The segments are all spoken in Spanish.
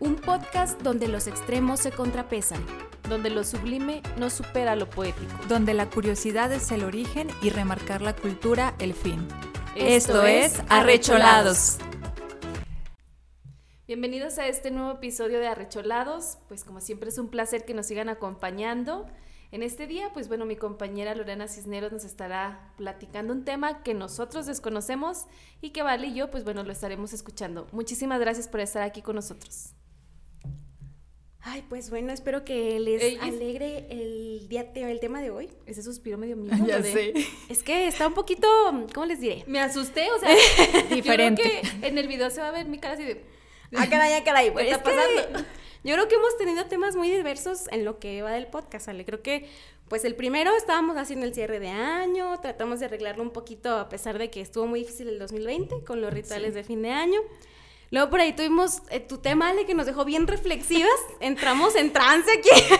un podcast donde los extremos se contrapesan, donde lo sublime no supera lo poético, donde la curiosidad es el origen y remarcar la cultura el fin. Esto, es Arrecholados. Bienvenidos a este nuevo episodio de Arrecholados, pues como siempre es un placer que nos sigan acompañando. En este día, pues bueno, mi compañera Lorena Cisneros nos estará platicando un tema que nosotros desconocemos y que Vale y yo, pues bueno, lo estaremos escuchando. Muchísimas gracias por estar aquí con nosotros. Ay, pues bueno, espero que les alegre el día el tema de hoy. Ese suspiro medio mío. Ya sé. Es que está un poquito, ¿cómo les diré? Me asusté, o sea, diferente. Yo creo que en el video se va a ver mi cara así de Ah, caray, ah, caray. ¿Qué está pasando? Yo creo que hemos tenido temas muy diversos en lo que va del podcast, ¿vale? Creo que, pues el primero estábamos haciendo el cierre de año, tratamos de arreglarlo un poquito a pesar de que estuvo muy difícil el 2020 con los rituales de fin de año. Luego por ahí tuvimos eh, tu tema, Ale, que nos dejó bien reflexivas. Entramos en trance aquí.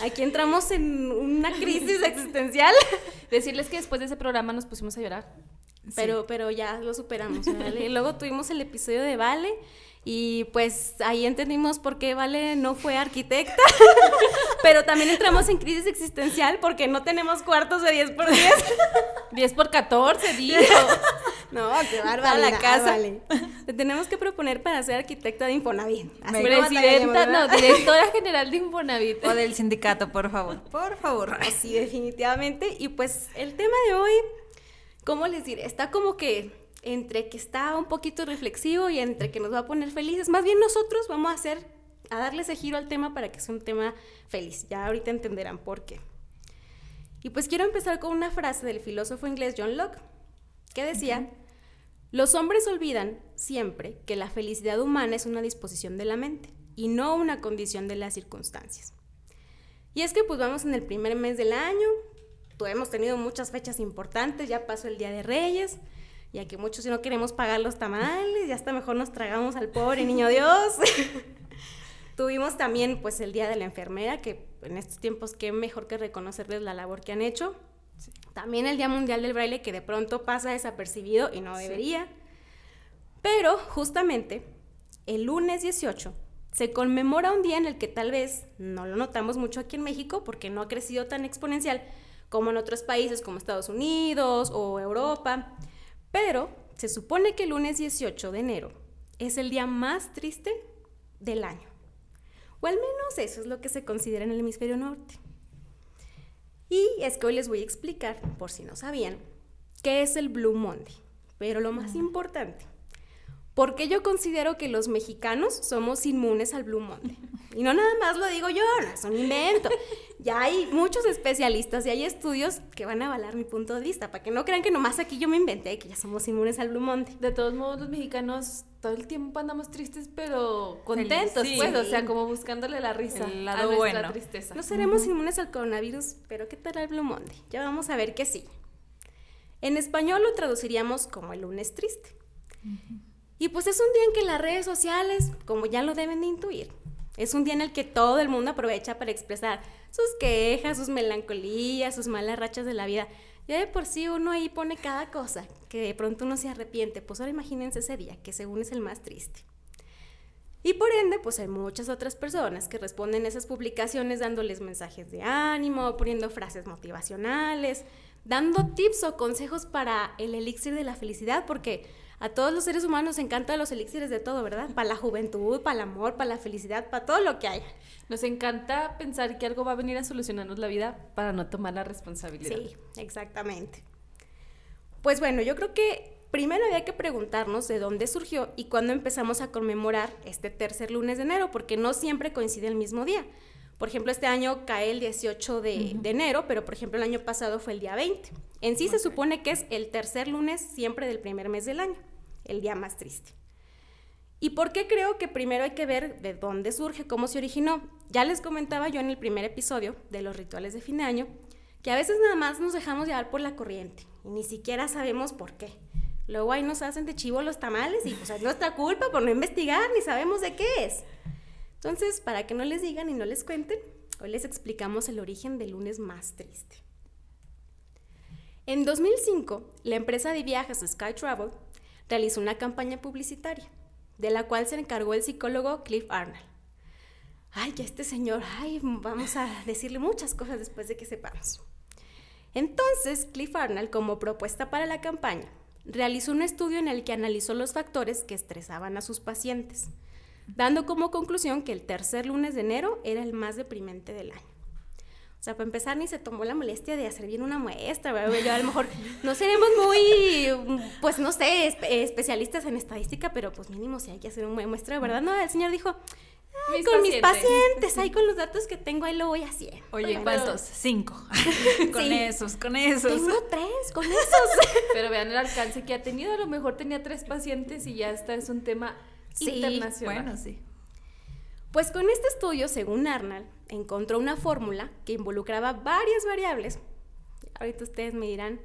aquí entramos en una crisis existencial. Decirles que después de ese programa nos pusimos a llorar. Pero, pero ya lo superamos. ¿vale? Luego tuvimos el episodio de Vale y pues ahí entendimos por qué Vale no fue arquitecta, pero también entramos en crisis existencial porque no tenemos cuartos de 10 por 10. 10 por 14, dijo. No, qué bárbara la casa. Vale. Te tenemos que proponer para ser arquitecta de Infonavit. Así Presidenta, no, directora general de Infonavit. O del sindicato, por favor. Por favor. Sí, definitivamente. Y pues el tema de hoy, ¿cómo les diré? Está como que entre que está un poquito reflexivo y entre que nos va a poner felices. Más bien nosotros vamos a hacer, a darle ese giro al tema para que sea un tema feliz. Ya ahorita entenderán por qué. Y pues quiero empezar con una frase del filósofo inglés John Locke, que decía, los hombres olvidan siempre que la felicidad humana es una disposición de la mente y no una condición de las circunstancias. Y es que pues vamos en el primer mes del año, hemos tenido muchas fechas importantes, ya pasó el Día de Reyes, ya que muchos si no queremos pagar los tamales, ya hasta mejor nos tragamos al pobre niño Dios. Tuvimos también pues el Día de la Enfermera, que en estos tiempos qué mejor que reconocerles la labor que han hecho. También el Día Mundial del Braille, que de pronto pasa desapercibido y no debería. Pero justamente el lunes 18 se conmemora un día en el que tal vez no lo notamos mucho aquí en México porque no ha crecido tan exponencial como en otros países como Estados Unidos o Europa, pero se supone que el lunes 18 de enero es el día más triste del año. O al menos eso es lo que se considera en el hemisferio norte. Y es que hoy les voy a explicar, por si no sabían, qué es el Blue Monday. Pero lo más importante, porque yo considero que los mexicanos somos inmunes al Blue Monday. Y no nada más lo digo yo, no es un invento. Ya hay muchos especialistas y hay estudios que van a avalar mi punto de vista, para que no crean que nomás aquí yo me inventé que ya somos inmunes al Blue Monday. De todos modos, los mexicanos todo el tiempo andamos tristes, pero contentos, pues, o sea, como buscándole la risa a nuestra tristeza. No seremos inmunes al coronavirus, pero ¿qué tal el Blue Monday? Ya vamos a ver que sí. En español lo traduciríamos como el lunes triste. Y pues es un día en que las redes sociales, como ya lo deben de intuir, es un día en el que todo el mundo aprovecha para expresar sus quejas, sus melancolías, sus malas rachas de la vida. Ya de por sí uno ahí pone cada cosa que de pronto uno se arrepiente. Pues ahora imagínense ese día, que según es el más triste. Y por ende, pues hay muchas otras personas que responden esas publicaciones dándoles mensajes de ánimo, poniendo frases motivacionales, dando tips o consejos para el elixir de la felicidad, porque a todos los seres humanos nos encantan los elixires de todo, ¿verdad? Para la juventud, para el amor, para la felicidad, para todo lo que hay. Nos encanta pensar que algo va a venir a solucionarnos la vida para no tomar la responsabilidad. Sí, exactamente. Pues bueno, yo creo que primero había que preguntarnos de dónde surgió y cuándo empezamos a conmemorar este tercer lunes de enero, porque no siempre coincide el mismo día. Por ejemplo, este año cae el 18 de, enero, pero por ejemplo el año pasado fue el día 20. En sí se supone que es el tercer lunes siempre del primer mes del año el día más triste. ¿Y por qué creo que primero hay que ver de dónde surge, cómo se originó? Ya les comentaba yo en el primer episodio de los rituales de fin de año que a veces nada más nos dejamos llevar por la corriente y ni siquiera sabemos por qué. Luego ahí nos hacen de chivo los tamales y pues es nuestra culpa por no investigar ni sabemos de qué es. Entonces, para que no les digan y no les cuenten, hoy les explicamos el origen del lunes más triste. En 2005, la empresa de viajes Sky Travel realizó una campaña publicitaria de la cual se encargó el psicólogo Cliff Arnold. Ay, que este señor, ay, vamos a decirle muchas cosas después de que sepamos. Entonces, Cliff Arnold, como propuesta para la campaña, realizó un estudio en el que analizó los factores que estresaban a sus pacientes, dando como conclusión que el tercer lunes de enero era el más deprimente del año. O sea, para empezar, ni se tomó la molestia de hacer bien una muestra, ¿verdad? Yo a lo mejor no seremos muy, pues no sé, especialistas en estadística, pero pues mínimo si hay que hacer una muestra, ¿verdad? No, el señor dijo, con mis pacientes, ahí con los datos que tengo, ahí lo voy haciendo. Oye, ¿cuántos? Cinco. con esos, con esos. Tengo tres, con esos. Pero vean el alcance que ha tenido, a lo mejor tenía tres pacientes y ya está, es un tema internacional. Bueno, sí. Pues con este estudio, según Arnold, encontró una fórmula que involucraba varias variables. Ahorita ustedes me dirán,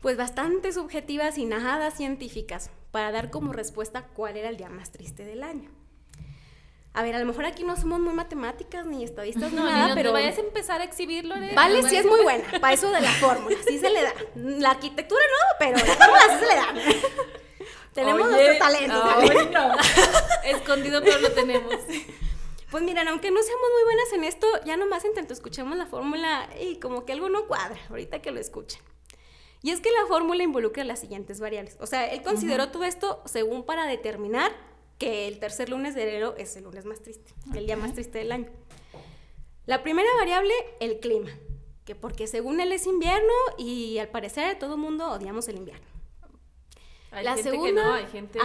pues bastante subjetivas y nada científicas, para dar como respuesta cuál era el día más triste del año. A ver, a lo mejor aquí no somos muy matemáticas ni estadistas ni nada, pero vayas a empezar a exhibirlo. Vale, sí es muy buena, para eso de la fórmula, sí se le da. La arquitectura no, pero la fórmula sí se le da. tenemos nuestro talento. no. Escondido, pero lo tenemos. Pues miren, aunque no seamos muy buenas en esto, ya nomás en tanto escuchemos la fórmula y como que algo no cuadra, ahorita que lo escuchen. Y es que la fórmula involucra las siguientes variables. O sea, él consideró todo esto según para determinar que el tercer lunes de enero es el lunes más triste, el día más triste del año. La primera variable, el clima, que porque según él es invierno y al parecer todo el mundo odiamos el invierno. Hay la gente segunda, que no, hay gente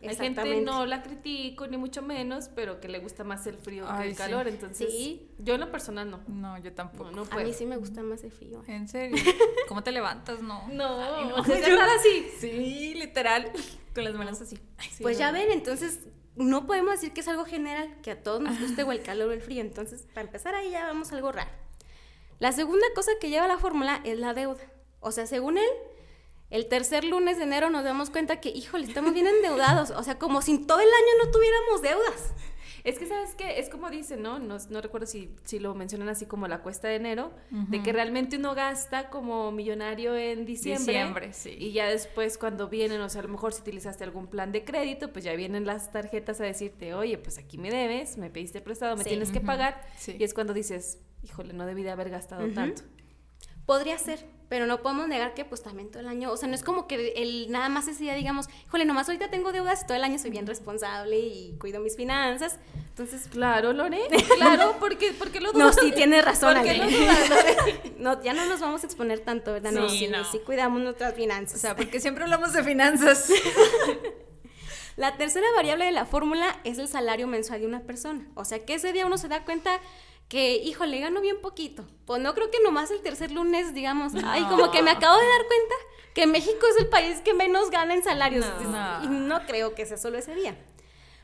hay gente no la critico ni mucho menos, pero que le gusta más el frío que el calor, entonces sí. yo en lo personal no. No, yo tampoco. a mí sí me gusta más el frío. ¿En serio? ¿Cómo te levantas? No. No, no. así. Sí, literal, con las manos así. pues ya ven, entonces no podemos decir que es algo general, que a todos nos guste o el calor o el frío, entonces para empezar ahí ya vamos a algo raro. La segunda cosa que lleva la fórmula es la deuda. O sea, según él, el tercer lunes de enero nos damos cuenta que, híjole, estamos bien endeudados. O sea, como si todo el año no tuviéramos deudas. Es que, ¿sabes qué? Es como dicen, ¿no? No, no recuerdo si, si, lo mencionan así como la cuesta de enero, de que realmente uno gasta como millonario en diciembre. Diciembre, sí. Y ya después cuando vienen, o sea, a lo mejor si utilizaste algún plan de crédito, pues ya vienen las tarjetas a decirte, oye, pues aquí me debes, me pediste prestado, me tienes que pagar. Y es cuando dices, híjole, no debí de haber gastado tanto. Podría ser, pero no podemos negar que pues también todo el año, o sea, no es como que el nada más ese día digamos, híjole, nomás ahorita tengo deudas y todo el año soy bien responsable y cuido mis finanzas. Entonces, claro, Lore, claro, porque porque lo dudas. No, sí tienes razón, no, ya no nos vamos a exponer tanto, ¿verdad? No, sí, no. sí cuidamos nuestras finanzas. O sea, porque siempre hablamos de finanzas. La tercera variable de la fórmula es el salario mensual de una persona. O sea, que ese día uno se da cuenta que, híjole, gano bien poquito. Pues no creo que nomás el tercer lunes, digamos, ay, como que me acabo de dar cuenta que México es el país que menos gana en salarios. Y no creo que sea solo ese día.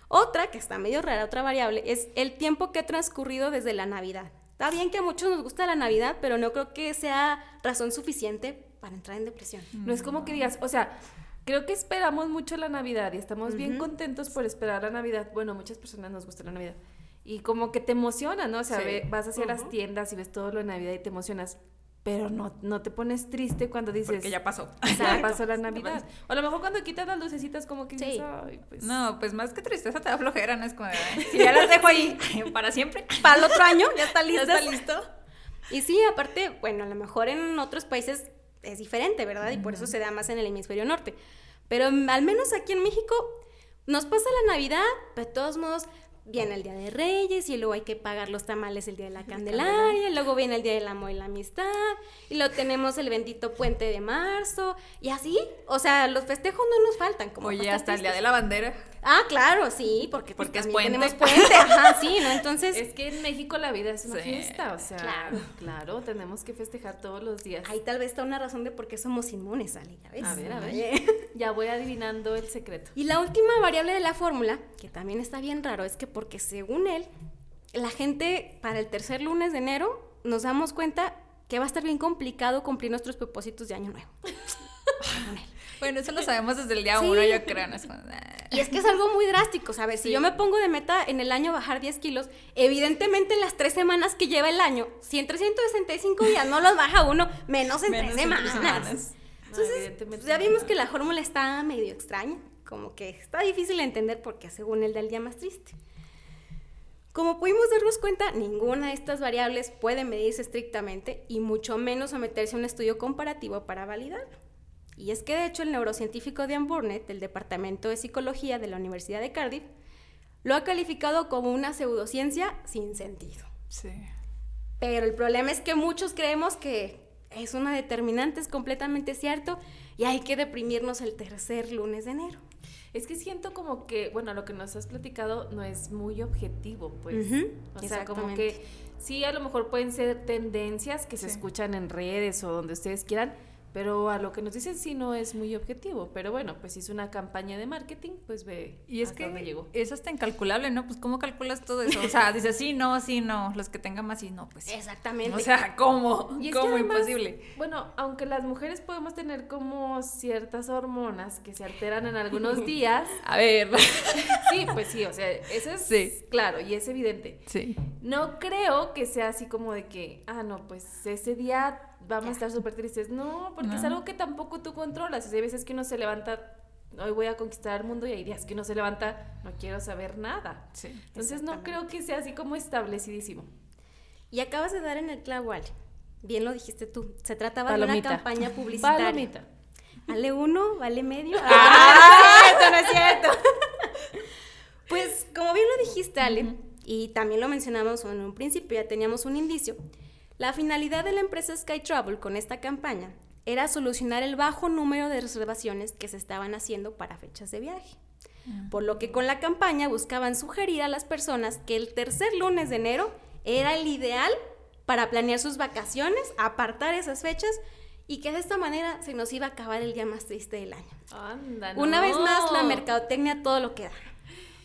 Otra, que está medio rara, otra variable, es el tiempo que ha transcurrido desde la Navidad. Está bien que a muchos nos gusta la Navidad, pero no creo que sea razón suficiente para entrar en depresión. No es como que digas, o sea, creo que esperamos mucho la Navidad y estamos bien contentos por esperar la Navidad. Bueno, a muchas personas nos gusta la Navidad y como que te emociona, ¿no? O sea, vas hacia las tiendas y ves todo lo de Navidad y te emocionas. Pero no, no te pones triste cuando dices... Porque ya pasó. Ya pasó la Navidad. O a lo mejor cuando quitas las lucecitas como que dices, Ay, pues... No, pues más que tristeza te da flojera, ¿no? Es como, si ya las dejo ahí para siempre. Para el otro año, ya está listo. ya está listo. Y sí, aparte, bueno, a lo mejor en otros países es diferente, ¿verdad? Y por eso se da más en el hemisferio norte. Pero al menos aquí en México nos pasa la Navidad, pero de todos modos viene el Día de Reyes y luego hay que pagar los tamales el Día de la Candelaria, y luego viene el Día del Amor y la Amistad, y luego tenemos el bendito Puente de Marzo, y así, o sea, los festejos no nos faltan. Como Oye, hasta el Día de la Bandera. Ah, claro, sí, porque, pues, porque es puente. tenemos puente, ajá, sí, ¿no? Entonces... Es que en México la vida es una fiesta, o sea, claro. claro, tenemos que festejar todos los días. Ahí tal vez está una razón de por qué somos inmunes, Ali, ¿ya ves? A ver, a ver. ya voy adivinando el secreto. Y la última variable de la fórmula, que también está bien raro, es que porque según él, la gente para el tercer lunes de enero nos damos cuenta que va a estar bien complicado cumplir nuestros propósitos de año nuevo. Bueno, eso lo sabemos desde el día uno, yo creo. Y es que es algo muy drástico, ¿sabes? Si yo me pongo de meta en el año bajar 10 kilos, evidentemente en las tres semanas que lleva el año, si en 365 días no los baja uno, menos en tres semanas. Entonces, pues, ya vimos que la fórmula está medio extraña. como que está difícil de entender porque según el del día más triste. Como pudimos darnos cuenta, ninguna de estas variables puede medirse estrictamente y mucho menos someterse a un estudio comparativo para validarlo. Y es que de hecho el neurocientífico Diane Burnett del Departamento de Psicología de la Universidad de Cardiff lo ha calificado como una pseudociencia sin sentido. Sí. Pero el problema es que muchos creemos que es una determinante, es completamente cierto, y hay que deprimirnos el tercer lunes de enero. Es que siento como que, bueno, lo que nos has platicado no es muy objetivo, pues. Ujú, o sea, como que sí, a lo mejor pueden ser tendencias que se escuchan en redes o donde ustedes quieran, pero a lo que nos dicen sí no es muy objetivo. Pero bueno, pues si es una campaña de marketing, pues ve Y es hasta que dónde llegó. es hasta incalculable, ¿no? Pues ¿cómo calculas todo eso? O sea, dices sí, no, sí, no. Los que tengan más sí, no, pues. Exactamente. O sea, ¿cómo? Y es que ¿Cómo? además, Imposible. Bueno, aunque las mujeres podemos tener como ciertas hormonas que se alteran en algunos días, A ver. sí, pues sí, o sea, eso es Sí. claro y es evidente. Sí. No creo que sea así como de que, ah, no, pues ese día vamos a estar súper tristes. No, porque es algo que tampoco tú controlas. Hay veces que uno se levanta, hoy voy a conquistar el mundo y hay días que uno se levanta, no quiero saber nada. Sí. Entonces no creo que sea así como establecidísimo. Y acabas de dar en el clavo, Ale. Bien lo dijiste tú. Se trataba de una campaña publicitaria. Palomita. ¿Vale uno? ¿Vale medio? ¡Ah! no, no es cierto, no es cierto. Pues, como bien lo dijiste, Ale, y también lo mencionamos en un principio, ya teníamos un indicio, la finalidad de la empresa Sky Travel con esta campaña era solucionar el bajo número de reservaciones que se estaban haciendo para fechas de viaje. Por lo que con la campaña buscaban sugerir a las personas que el tercer lunes de enero era el ideal para planear sus vacaciones, apartar esas fechas y que de esta manera se nos iba a acabar el día más triste del año. Anda, Una vez más, la mercadotecnia todo lo que da.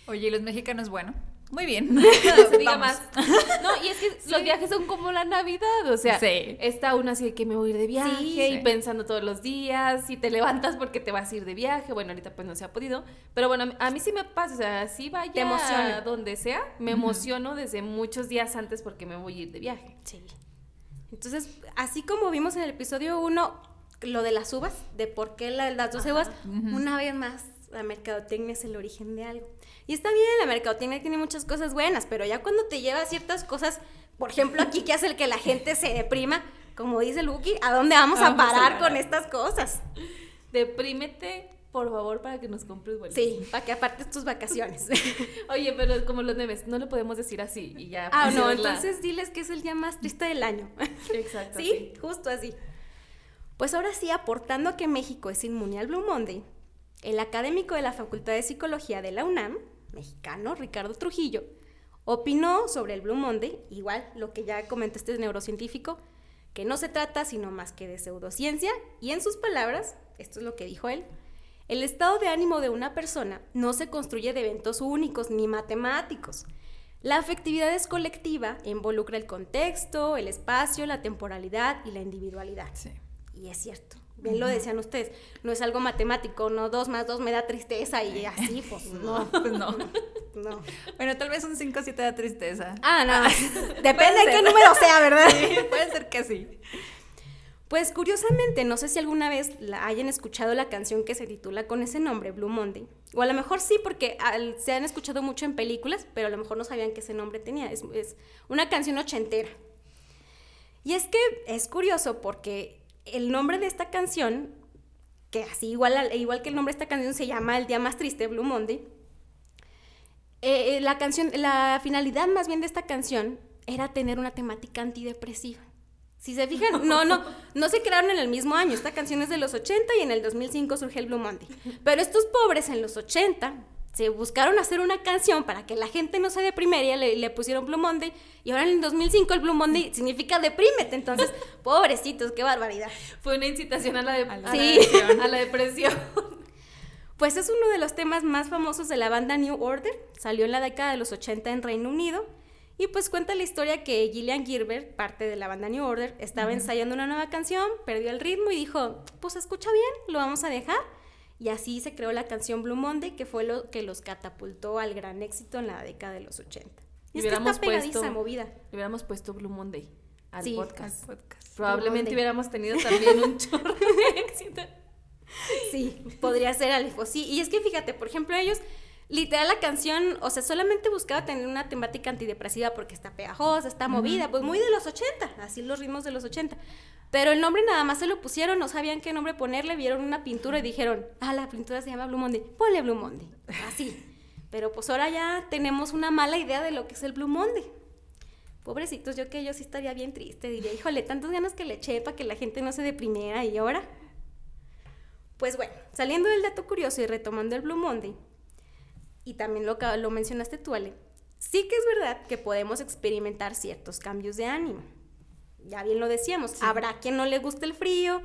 Oye, ¿y los mexicanos, bueno. Muy bien. No diga más. No, y es que los viajes son como la Navidad, o sea, Sí. está uno así de que me voy a ir de viaje Sí. y pensando todos los días y te levantas porque te vas a ir de viaje, bueno, ahorita pues no se ha podido, pero bueno, a mí- sí me pasa, o sea, sí vaya Te a donde sea, me emociono desde muchos días antes porque me voy a ir de viaje. Sí. Entonces, así como vimos en el episodio 1, lo de las uvas, de por qué la- las 12 uvas, una vez más, la mercadotecnia es el origen de algo. Y está bien, la mercadotecnia tiene muchas cosas buenas, pero ya cuando te lleva ciertas cosas, por ejemplo, aquí que hace el que la gente se deprima, como dice Lucky, ¿a dónde vamos a Vamos a parar parar. con estas cosas? Deprímete, por favor, para que nos compres vuelos. Sí, para que apartes tus vacaciones. Oye, pero como los memes, no lo podemos decir así y ya. ah, no, pusieron la- entonces diles que es el día más triste del año. Exacto. Sí, justo así. Pues ahora sí, aportando a que México es inmune al Blue Monday, el académico de la Facultad de Psicología de la UNAM, mexicano Ricardo Trujillo, opinó sobre el Blue Monday, igual lo que ya comentó este neurocientífico, que no se trata sino más que de pseudociencia, y en sus palabras, esto es lo que dijo él, el estado de ánimo de una persona no se construye de eventos únicos ni matemáticos. La afectividad es colectiva involucra el contexto, el espacio, la temporalidad y la individualidad. Sí. Y es cierto. Bien lo decían ustedes, no es algo matemático, no dos más dos me da tristeza y así, pues no, Pues no. no. Bueno, tal vez un 5 o 7 da tristeza. Ah, no, depende Puede de qué número sea, ¿verdad? Sí, puede ser que sí. Pues curiosamente, no sé si alguna vez la hayan escuchado la canción que se titula con ese nombre, Blue Monday. O a lo mejor sí, porque al- se han escuchado mucho en películas, pero a lo mejor no sabían que ese nombre tenía. Es, es una canción ochentera. Y es que es curioso porque el nombre de esta canción, que así igual, al- igual que el nombre de esta canción se llama El Día Más Triste, Blue Monday, eh, eh, la canción, la finalidad más bien de esta canción era tener una temática antidepresiva. Si se fijan, no, no, no se crearon en el mismo año. Esta canción es de los 80 y en el 2005 surge el Blue Monday. Pero estos pobres en los 80 se buscaron hacer una canción para que la gente no se deprimiera y le, le pusieron Blue Monday. Y ahora en el 2005 el Blue Monday significa deprímete. Entonces, pobrecitos, qué barbaridad. Fue una incitación a la, de- A la a Sí. depresión. a la depresión. Pues es uno de los temas más famosos de la banda New Order. Salió en la década de los 80 en Reino Unido. Y pues cuenta la historia que Gillian Gilbert, parte de la banda New Order, estaba ensayando una nueva canción, perdió el ritmo y dijo, pues escucha bien, lo vamos a dejar. Y así se creó la canción Blue Monday, que fue lo que los catapultó al gran éxito en la década de los 80. Y es que está pegadiza, puesto- movida. Hubiéramos puesto Blue Monday al Sí. podcast. Al podcast. Probablemente hubiéramos tenido también un chorro de éxito. Sí, podría ser Alejo, sí. Y es que fíjate, por ejemplo, ellos, literal la canción, o sea, solamente buscaba tener una temática antidepresiva porque está pegajosa, está movida, pues muy de los 80, así los ritmos de los 80. Pero el nombre nada más se lo pusieron, no sabían qué nombre ponerle, vieron una pintura y dijeron, ah, la pintura se llama Blue Monday, ponle Blue Monday, así. Pero pues ahora ya tenemos una mala idea de lo que es el Blue Monday. Pobrecitos, yo que yo sí estaría bien triste, diría, híjole, tantas ganas que le eché para que la gente no se deprimiera y ahora... Pues bueno, saliendo del dato curioso y retomando el Blue Monday, y también lo, lo mencionaste tú, Ale, sí que es verdad que podemos experimentar ciertos cambios de ánimo. Ya bien lo decíamos, habrá quien no le guste el frío,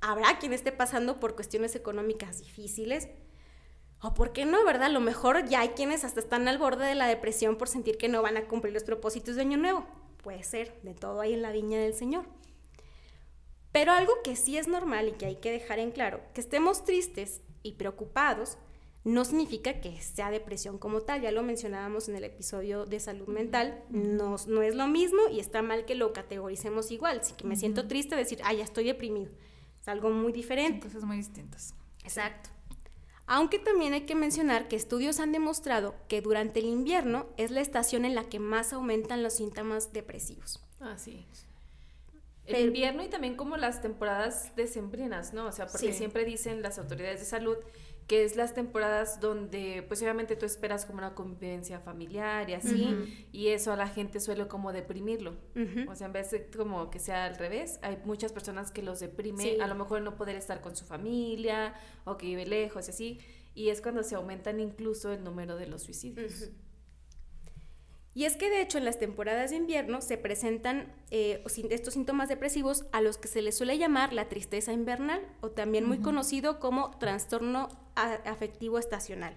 habrá quien esté pasando por cuestiones económicas difíciles, o por qué no, ¿verdad? A lo mejor ya hay quienes hasta están al borde de la depresión por sentir que no van a cumplir los propósitos de Año Nuevo. Puede ser, de todo hay en la viña del Señor. Pero algo que sí es normal y que hay que dejar en claro, que estemos tristes y preocupados, no significa que sea depresión como tal, ya lo mencionábamos en el episodio de salud mental, no, no es lo mismo y está mal que lo categoricemos igual, si que me siento triste decir, ah, ya estoy deprimido, es algo muy Son diferente. cosas muy distintas. Exacto. Aunque también hay que mencionar que estudios han demostrado que durante el invierno es la estación en la que más aumentan los síntomas depresivos. Ah, sí. El Pero- invierno y también como las temporadas decembrinas, ¿no? O sea, porque Sí. siempre dicen las autoridades de salud que es las temporadas donde pues obviamente tú esperas como una convivencia familiar y así, y eso a la gente suele como deprimirlo. O sea, en vez de como que sea al revés, hay muchas personas que los deprime, Sí. a lo mejor no poder estar con su familia o que vive lejos y así, y es cuando se aumentan incluso el número de los suicidios. Ujú. Y es que de hecho en las temporadas de invierno se presentan eh, estos síntomas depresivos a los que se les suele llamar la tristeza invernal o también muy conocido como trastorno a- afectivo estacional.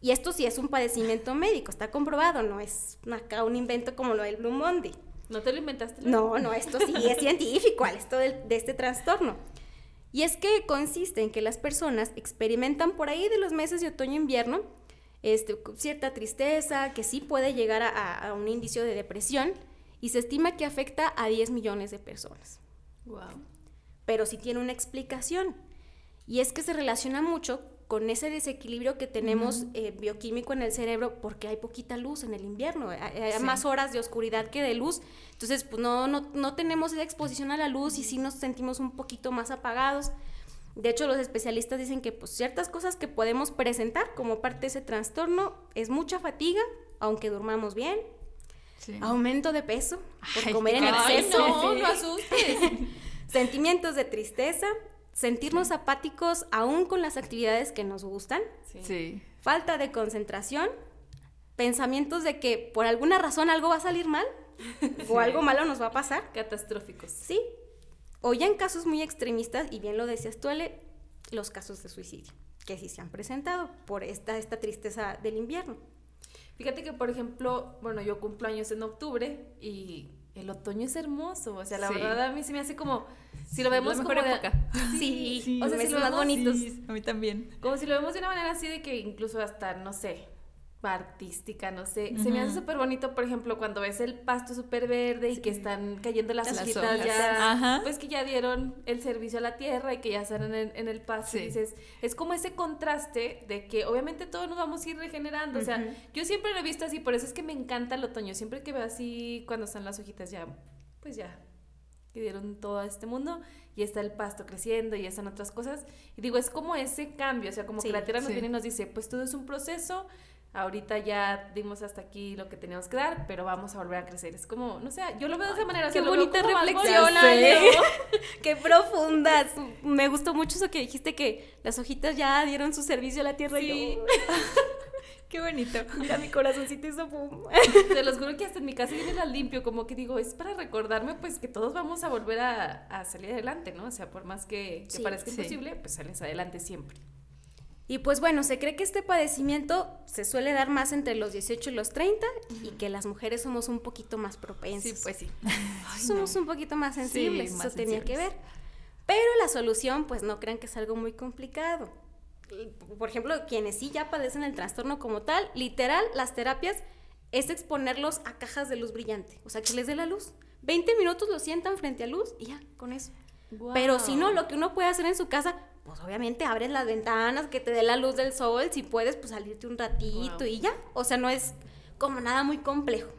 Y esto sí es un padecimiento médico, está comprobado, no es acá un invento como lo del Blue Monday. ¿No te lo inventaste? No, no, esto sí es científico, esto del- de este trastorno. Y es que consiste en que las personas experimentan por ahí de los meses de otoño-invierno este, cierta tristeza que sí puede llegar a, a- un indicio de depresión y se estima que afecta a 10 millones de personas. Wow. Pero sí tiene una explicación. Y es que se relaciona mucho con ese desequilibrio que tenemos eh, bioquímico en el cerebro porque hay poquita luz en el invierno, hay, hay Sí. más horas de oscuridad que de luz, entonces pues no, no, no tenemos esa exposición a la luz y sí nos sentimos un poquito más apagados. De hecho, los especialistas dicen que pues, ciertas cosas que podemos presentar como parte de ese trastorno es mucha fatiga, aunque durmamos bien, Sí. aumento de peso por Ay, comer en Ay, exceso, no, no asustes. sentimientos de tristeza, sentirnos apáticos aún con las actividades que nos gustan, Sí. falta de concentración, pensamientos de que por alguna razón algo va a salir mal o algo malo nos va a pasar, Catastróficos. ¿sí? O ya en casos muy extremistas, y bien lo decías tú, Ale, los casos de suicidio, que sí se han presentado por esta, esta tristeza del invierno. Fíjate que, por ejemplo, bueno, yo cumplo años en octubre y el otoño es hermoso. O sea, la Sí. verdad a mí se me hace como, si lo vemos la como mejor de- época. Sí, o sea, si lo vemos- bonitos. Sí, a mí también. Como si lo vemos de una manera así de que incluso hasta, no sé, artística, no sé. Se me hace súper bonito, por ejemplo, cuando ves el pasto súper verde y que están cayendo las, Las hojitas hojas. ya, Ajá. pues que ya dieron el servicio a la tierra y que ya están en el, en el pasto. y dices, es como ese contraste de que obviamente todos nos vamos a ir regenerando. O sea, yo siempre lo he visto así, por eso es que me encanta el otoño. Siempre que veo así, cuando están las hojitas ya, pues ya, que dieron todo a este mundo y está el pasto creciendo y están otras cosas. Y digo, es como ese cambio, o sea, como Sí, que la tierra nos viene y nos dice, pues todo es un proceso, ahorita ya dimos hasta aquí lo que teníamos que dar, pero vamos a volver a crecer. Es como, no sé, yo lo veo de esa manera. o Qué sea, bonita reflexión. Qué profundas. Me gustó mucho eso que dijiste que las hojitas ya dieron su servicio a la tierra y yo, Qué bonito. mira mi corazoncito hizo pum. Te los juro que hasta en mi casa viene la limpio, como que digo, es para recordarme pues que todos vamos a volver a, a salir adelante, ¿no? O sea, por más que, que Sí, parezca sí. imposible, pues sales adelante siempre. Y pues bueno, se cree que este padecimiento se suele dar más entre los 18 y los 30 y que las mujeres somos un poquito más propensas. Sí, pues sí. somos un poquito más sensibles, Sí, eso tenía que ver. Pero la solución, pues no crean que es algo muy complicado. Por ejemplo, quienes sí ya padecen el trastorno como tal, literal, las terapias es exponerlos a cajas de luz brillante, o sea, que les dé la luz. 20 minutos lo sientan frente a luz y ya, con eso. Pero si no, lo que uno puede hacer en su casa, pues obviamente abres las ventanas, que te dé la luz del sol, si puedes, pues salirte un ratito Wow. y ya. O sea, no es como nada muy complejo,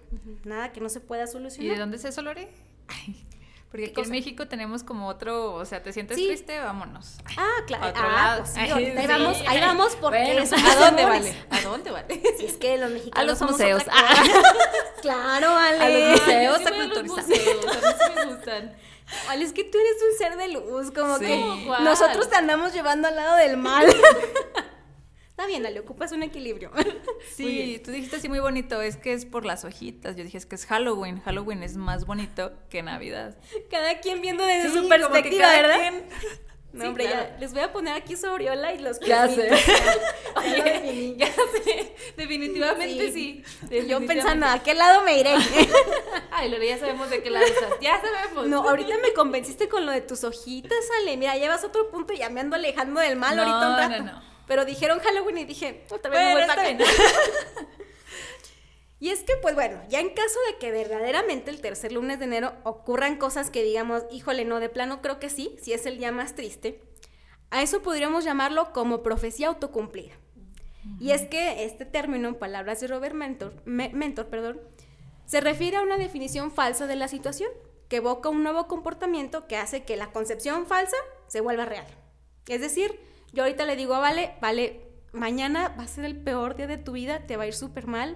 nada que no se pueda ¿Y de solucionar. dónde es eso, Lore? Ay, porque ¿Qué aquí en? México tenemos como otro, o sea, ¿te sientes Sí. triste? Vámonos. Ay, Ah, claro. Ah, pues sí, ahí sí. vamos, ahí vamos porque Bueno, ¿a dónde vale? ¿A dónde vale? Si es que los mexicanos A los somos museos. otra claro, vale. A los museos. A los museos, a mí sí me gustan. Es que tú eres un ser de luz, como Sí. que ¿Cuál? nosotros te andamos llevando al lado del mal. Está bien, Ale, ocupas un equilibrio. Sí, tú dijiste así muy bonito, es que es por las hojitas. Yo dije, es que es Halloween. Halloween es más bonito que Navidad. Cada quien viendo desde Sí, su perspectiva, ¿verdad? quien- No, Sí, hombre, claro. ya les voy a poner aquí su aureola y los Ya sé. Ya sé, definitivamente Sí. sí. Yo pensando, ¿a qué lado me iré? Ay, Lore, ya sabemos de qué lado estás. Ya sabemos. No, ahorita me convenciste con lo de tus hojitas, Ale. Mira, llevas otro punto y ya me ando alejando del mal No, ahorita un rato. no, no. Pero dijeron Halloween y dije, otra vez me Bueno, voy para está acá. Y es que, pues bueno, ya en caso de que verdaderamente el tercer lunes de enero ocurran cosas que digamos, híjole, no, de plano creo que sí, si es el día más triste, a eso podríamos llamarlo como profecía autocumplida. Y es que este término, en palabras de Robert Mentor, Me- Mentor perdón, se refiere a una definición falsa de la situación, que evoca un nuevo comportamiento que hace que la concepción falsa se vuelva real. Es decir, yo ahorita le digo a Vale, Vale, mañana va a ser el peor día de tu vida, te va a ir súper mal,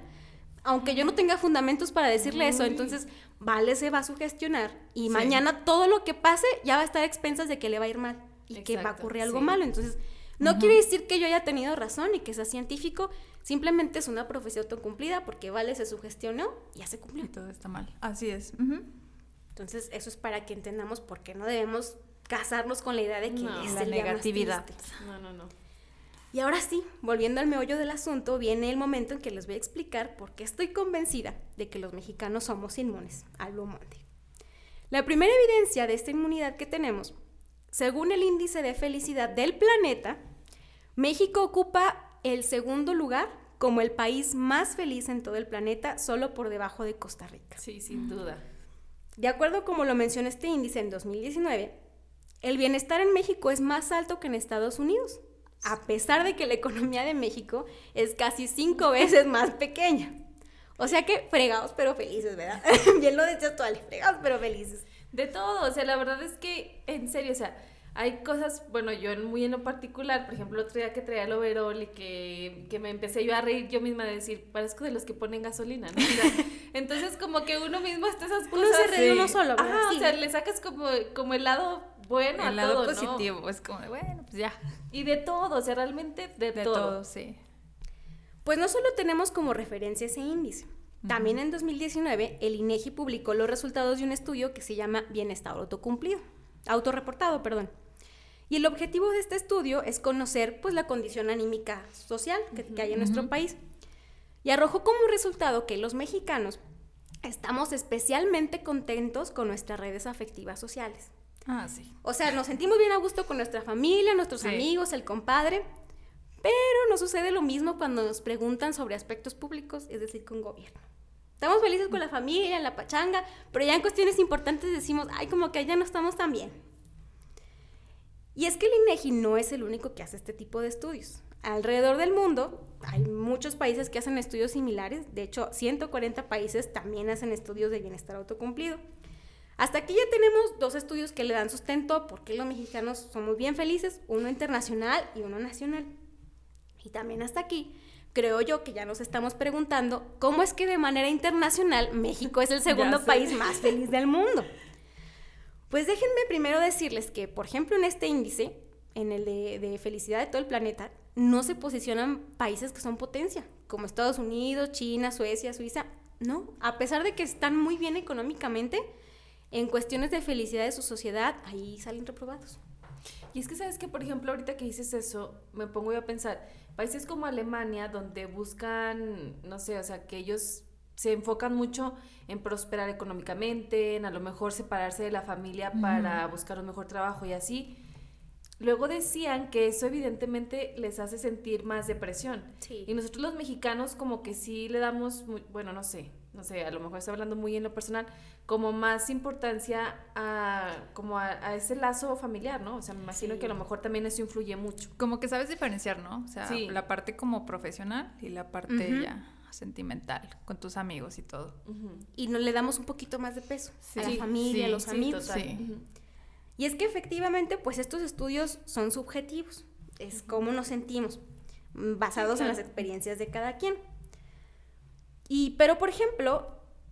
aunque yo no tenga fundamentos para decirle eso, entonces Vale se va a sugestionar y Sí. mañana todo lo que pase ya va a estar a expensas de que le va a ir mal y que va a ocurrir algo sí. malo. Entonces, no quiere decir que yo haya tenido razón y que sea científico, simplemente es una profecía autocumplida porque Vale se sugestionó y ya se cumplió. Y todo está mal. Así es. Entonces, eso es para que entendamos por qué no debemos casarnos con la idea de que No, es la el día más negatividad. No, no, no. Y ahora sí, volviendo al meollo del asunto, viene el momento en que les voy a explicar por qué estoy convencida de que los mexicanos somos inmunes al Blue Monday. La primera evidencia de esta inmunidad que tenemos, según el índice de felicidad del planeta, México ocupa el segundo lugar como el país más feliz en todo el planeta, solo por debajo de Costa Rica. Sí, sin duda. De acuerdo como lo menciona este índice en 2019, el bienestar en México es más alto que en Estados Unidos, a pesar de que la economía de México es casi cinco veces más pequeña. O sea que fregados pero felices, ¿verdad? Bien lo decías tú, Ale, fregados pero felices. De todo, o sea, la verdad es que, en serio, o sea, hay cosas, bueno, yo en- muy en lo particular, por ejemplo, otro día que traía el overall y que, que me empecé yo a reír yo misma de decir, parezco de los que ponen gasolina, ¿no? O sea, entonces como que uno mismo hasta esas Uno cosas... se ríe uno solo, ¿verdad? Ajá, Sí. o sea, le sacas como, como el lado bueno a el lado todo, ¿no? positivo. Es como de, bueno, pues ya. Y de todo, o sea, realmente de, De todo. todo, sí. Pues no solo tenemos como referencia ese índice. También en 2019 el INEGI publicó los resultados de un estudio que se llama Bienestar autocumplido, autorreportado, perdón. Y el objetivo de este estudio es conocer pues la condición anímica social que, que hay en nuestro país. Y arrojó como resultado que los mexicanos estamos especialmente contentos con nuestras redes afectivas sociales. Ah, sí. O sea, nos sentimos bien a gusto con nuestra familia, nuestros Sí. amigos, el compadre, pero no sucede lo mismo cuando nos preguntan sobre aspectos públicos, es decir, con gobierno. Estamos felices con la familia, en la pachanga, pero ya en cuestiones importantes decimos, ay, como que ya no estamos tan bien. Y es que el INEGI no es el único que hace este tipo de estudios. Alrededor del mundo hay muchos países que hacen estudios similares, de hecho 140 países también hacen estudios de bienestar autocumplido. Hasta aquí ya tenemos dos estudios que le dan sustento a por qué los mexicanos somos bien felices, uno internacional y uno nacional. Y también hasta aquí creo yo que ya nos estamos preguntando cómo es que de manera internacional México es el segundo país más feliz del mundo. Pues déjenme primero decirles que, por ejemplo, en este índice, en el de, de felicidad de todo el planeta, no se posicionan países que son potencia, como Estados Unidos, China, Suecia, Suiza. No, a pesar de que están muy bien económicamente, en cuestiones de felicidad de su sociedad, ahí salen reprobados. Y es que sabes que, por ejemplo, ahorita que dices eso, me pongo yo a pensar, países como Alemania, donde buscan, no sé, o sea, que ellos se enfocan mucho en prosperar económicamente, en a lo mejor separarse de la familia para buscar un mejor trabajo y así. Luego decían que eso evidentemente les hace sentir más depresión. Sí. Y nosotros los mexicanos como que sí le damos, muy- bueno, no sé, no sé, a lo mejor estoy hablando muy en lo personal, como más importancia a, como a, ese lazo familiar, ¿no? O sea, me imagino que a lo mejor también eso influye mucho. Como que sabes diferenciar, ¿no? O sea, la parte como profesional y la parte ya sentimental, con tus amigos y todo. Y nos le damos un poquito más de peso a la familia, a los amigos. Y es que efectivamente, pues estos estudios son subjetivos, es cómo nos sentimos, basados en las experiencias de cada quien. Y, pero, por ejemplo,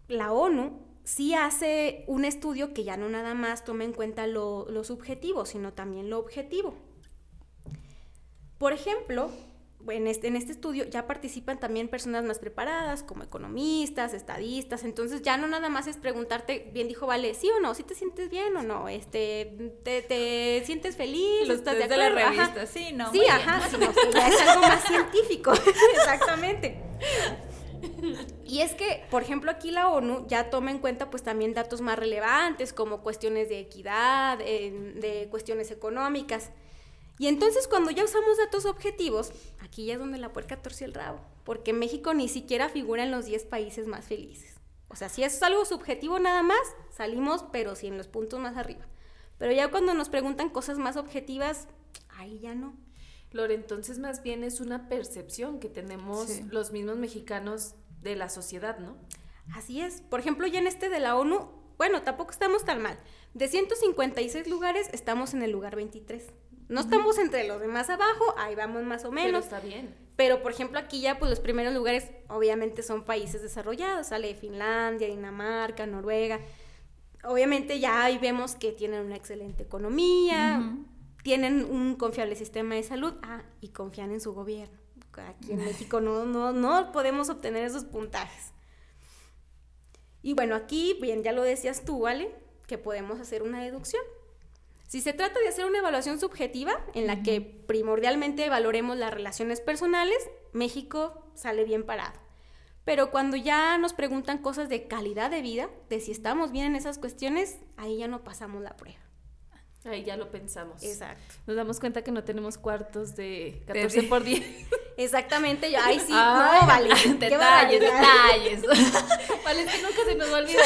la ONU sí hace un estudio que ya no nada más toma en cuenta lo, lo subjetivo, sino también lo objetivo. Por ejemplo, en este, en este estudio ya participan también personas más preparadas, como economistas, estadistas, entonces ya no nada más es preguntarte, bien dijo Vale, sí o no, si te sientes bien o no, este, te, sientes feliz, Los estás de acuerdo. la revista, sí, no. Sí, ajá, sino que ya es algo más científico, exactamente. Y es que, por ejemplo, aquí la ONU ya toma en cuenta pues también datos más relevantes como cuestiones de equidad, de cuestiones económicas. Y entonces cuando ya usamos datos objetivos, aquí ya es donde la puerca torció el rabo, porque México ni siquiera figura en los 10 países más felices. O sea, si es algo subjetivo nada más, salimos, pero sí en los puntos más arriba. Pero ya cuando nos preguntan cosas más objetivas, ahí ya no. Lore, entonces más bien es una percepción que tenemos los mismos mexicanos de la sociedad, ¿no? Así es. Por ejemplo, ya en este de la ONU, bueno, tampoco estamos tan mal. De 156 lugares, estamos en el lugar 23. No estamos entre los demás abajo, ahí vamos más o menos. Pero está bien. Pero, por ejemplo, aquí ya, pues los primeros lugares, obviamente, son países desarrollados. Sale Finlandia, Dinamarca, Noruega. Obviamente, ya ahí vemos que tienen una excelente economía, tienen un confiable sistema de salud. Ah, y confían en su gobierno. Aquí en México no, no, no podemos obtener esos puntajes. Y bueno, aquí, bien, ya lo decías tú, ¿vale? Que podemos hacer una deducción. Si se trata de hacer una evaluación subjetiva en la que primordialmente valoremos las relaciones personales, México sale bien parado. Pero cuando ya nos preguntan cosas de calidad de vida, de si estamos bien en esas cuestiones, ahí ya no pasamos la prueba. Ahí ya lo pensamos. Exacto. Nos damos cuenta que no tenemos cuartos de 14 por 10. Exactamente, yo, ay sí, no, vale. Detalles, detalles. vale, es que nunca se nos va a olvidar.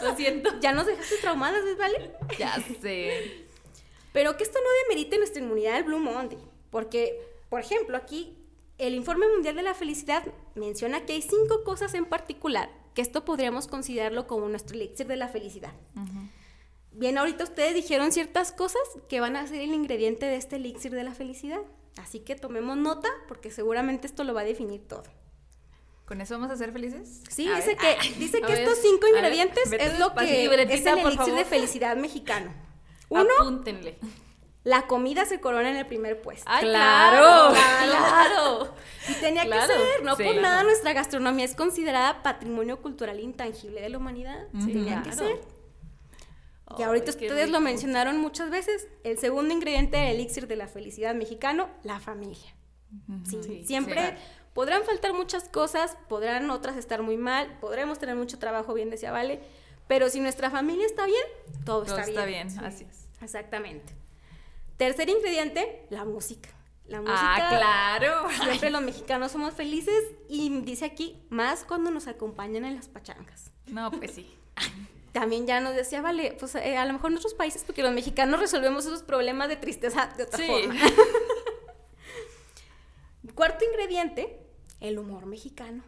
Lo siento. Ya nos dejaste traumadas, ¿vale? Ya sé. Pero que esto no demerite nuestra inmunidad del Blue Monday, porque, por ejemplo, aquí el Informe Mundial de la Felicidad menciona que hay cinco cosas en particular que esto podríamos considerarlo como nuestro elixir de la felicidad. Bien, ahorita ustedes dijeron ciertas cosas que van a ser el ingrediente de este elixir de la felicidad. Así que tomemos nota porque seguramente esto lo va a definir todo. ¿Con eso vamos a ser felices? Sí, dice que, dice que estos cinco ingredientes es lo que es el elixir de felicidad mexicano. Uno, Apúntenle. La comida se corona en el primer puesto. claro, claro, Y tenía que ser, no por nada nuestra gastronomía es considerada patrimonio cultural intangible de la humanidad. tenía que ser. Y ahorita ustedes lo mencionaron muchas veces, el segundo ingrediente del elixir de la felicidad mexicano, la familia. sí, siempre podrán faltar muchas cosas, podrán otras estar muy mal, podremos tener mucho trabajo, bien decía Vale, pero si nuestra familia está bien, todo, está, está bien. así es. Exactamente. Tercer ingrediente, la música. La ah, música. Ah, claro. Siempre los mexicanos somos felices y dice aquí, más cuando nos acompañan en las pachangas. No, pues sí. También ya nos decía, vale, pues eh, a lo mejor en otros países, porque los mexicanos resolvemos esos problemas de tristeza de otra forma. Cuarto ingrediente, el humor mexicano.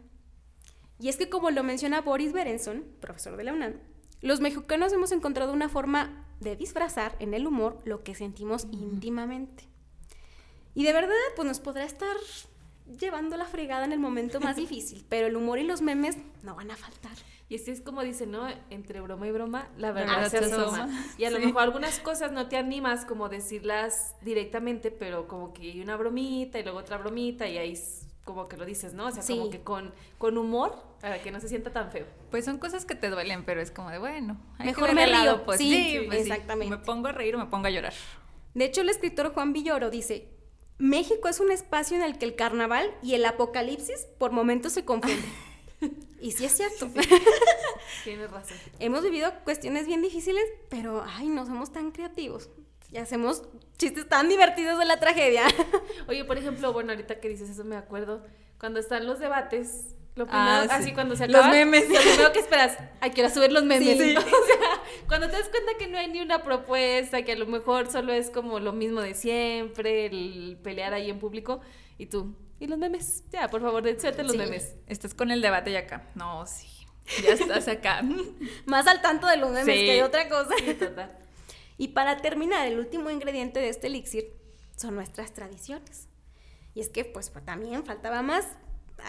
Y es que como lo menciona Boris Berenson, profesor de la UNAM, los mexicanos hemos encontrado una forma de disfrazar en el humor lo que sentimos íntimamente. Y de verdad, pues nos podrá estar llevando la fregada en el momento más difícil, pero el humor y los memes no van a faltar. Y así es como dice, ¿no? Entre broma y broma, la verdad se asoma. Y a lo mejor algunas cosas no te animas como decirlas directamente, pero como que hay una bromita y luego otra bromita y ahí como que lo dices, ¿no? O sea, como que con, con humor, para que no se sienta tan feo. Pues son cosas que te duelen, pero es como de, bueno, mejor me río. Pues, sí, pues exactamente. Me pongo a reír o me pongo a llorar. De hecho, el escritor Juan Villoro dice, México es un espacio en el que el carnaval y el apocalipsis por momentos se confunden. y sí es cierto. Tienes razón. Hemos vivido cuestiones bien difíciles, pero, ay, no somos tan creativos y hacemos chistes tan divertidos de la tragedia. Oye, por ejemplo, bueno, ahorita que dices eso me acuerdo, cuando están los debates, Lo primero, Ah, sí. así cuando se Los acaba. memes. Lo primero que esperas, hay que ir a subir los memes. Sí. O sea, cuando te das cuenta que no hay ni una propuesta, que a lo mejor solo es como lo mismo de siempre, el pelear ahí en público, y tú, ¿y los memes? Ya, por favor, suelten los Sí. memes. Estás con el debate y acá. No, sí. Ya estás acá. Más al tanto de los memes Sí. que de otra cosa. Sí, total. Y para terminar, el último ingrediente de este elixir son nuestras tradiciones. Y es que, pues, pues, también faltaba más.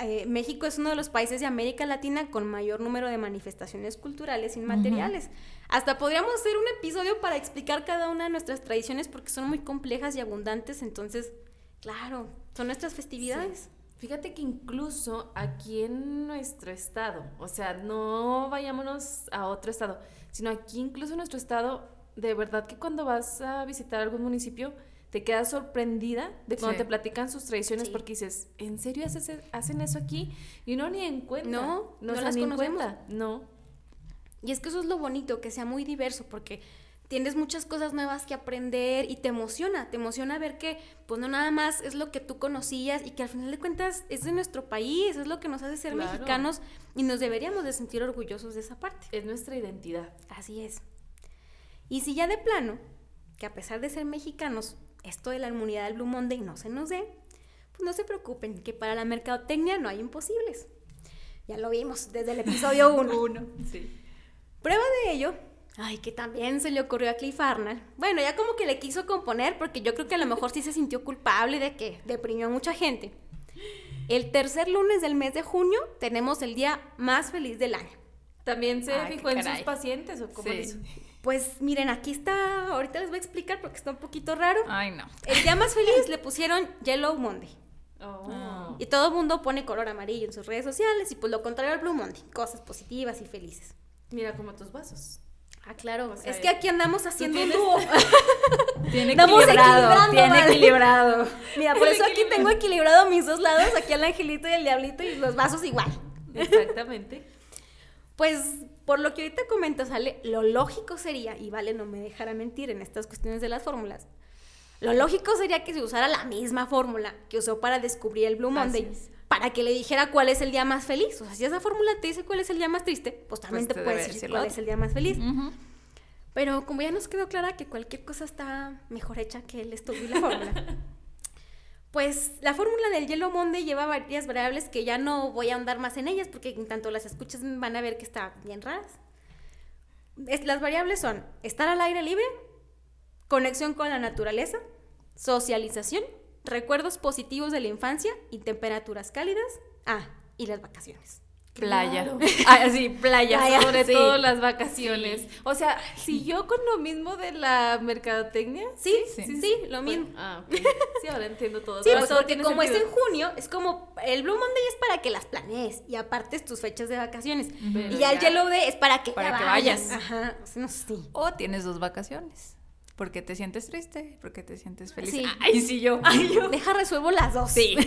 Eh, México es uno de los países de América Latina con mayor número de manifestaciones culturales inmateriales. Hasta podríamos hacer un episodio para explicar cada una de nuestras tradiciones porque son muy complejas y abundantes. Entonces, claro, son nuestras festividades. Fíjate que incluso aquí en nuestro estado, o sea, no vayámonos a otro estado, sino aquí incluso en nuestro estado, de verdad que cuando vas a visitar algún municipio, te quedas sorprendida de cuando Sí. te platican sus tradiciones Sí. porque dices, ¿en serio haces- hacen eso aquí? Y uno ni en cuenta. No, no o sea, las ni en cuenta. No. Y es que eso es lo bonito, que sea muy diverso, porque tienes muchas cosas nuevas que aprender y te emociona, te emociona ver que pues no nada más es lo que tú conocías y que al final de cuentas es de nuestro país, es lo que nos hace ser Claro. mexicanos y nos deberíamos de sentir orgullosos de esa parte. Es nuestra identidad. Así es. Y si ya de plano, que a pesar de ser mexicanos, esto de la inmunidad del Blue Monday no se nos dé, pues no se preocupen, que para la mercadotecnia no hay imposibles. Ya lo vimos desde el episodio 1. Uno. Sí. Prueba de ello, ay, que también se le ocurrió a Cliff Arnold. Bueno, ya como que le quiso componer porque yo creo que a lo mejor sí se sintió culpable de que deprimió a mucha gente. El tercer lunes del mes de junio tenemos el día más feliz del año. ¿También se Ay, fijó en sus pacientes o cómo Sí. hizo? Pues miren, aquí está, ahorita les voy a explicar porque está un poquito raro. Ay, no. El día más feliz le pusieron Yellow Monday. Oh. Y todo el mundo pone color amarillo en sus redes sociales y pues lo contrario al Blue Monday, cosas positivas y felices. Mira como tus vasos. Ah, claro, O sea, es que aquí andamos haciendo un dúo. Tiene equilibrado. Tiene equilibrado. Mira, por eso aquí tengo equilibrado mis dos lados, aquí el angelito y el diablito y los vasos igual. Exactamente. Pues por lo que ahorita comentas, Ale, lo lógico sería, y Vale no me dejará mentir en estas cuestiones de las fórmulas, lo lógico sería que se usara la misma fórmula que usó para descubrir el Blue Monday. Para que le dijera cuál es el día más feliz. O sea, si esa fórmula te dice cuál es el día más triste, pues también Pues te te puede debe decir decir cuál es el día más feliz. Pero como ya nos quedó clara que cualquier cosa está mejor hecha que el estudio y la fórmula, pues la fórmula del Yellow Monday lleva varias variables que ya no voy a ahondar más en ellas porque en tanto las escuchas van a ver que están bien raras. Es- las variables son estar al aire libre, conexión con la naturaleza, socialización, recuerdos positivos de la infancia y temperaturas cálidas. Ah, y las vacaciones. Playa. Claro. Ah, sí, playa. Playa. Sobre sí. todo las vacaciones. O sea, siguió con lo mismo de la mercadotecnia. Sí, Sí. sí, sí, lo mismo. Bueno, ah. Sí, ahora entiendo todo. Sí, pues porque como es en junio, es como el Blue Monday es para que las planees y apartes tus fechas de vacaciones. Pero y ya el Yellow Day es para que, Para ya que vayas. vayas. Ajá, no sé. sí. O tienes dos vacaciones. Porque te sientes triste, porque te sientes feliz. Sí. Ay, sí, yo. Ay, yo. Deja resuelvo las dos. Sí.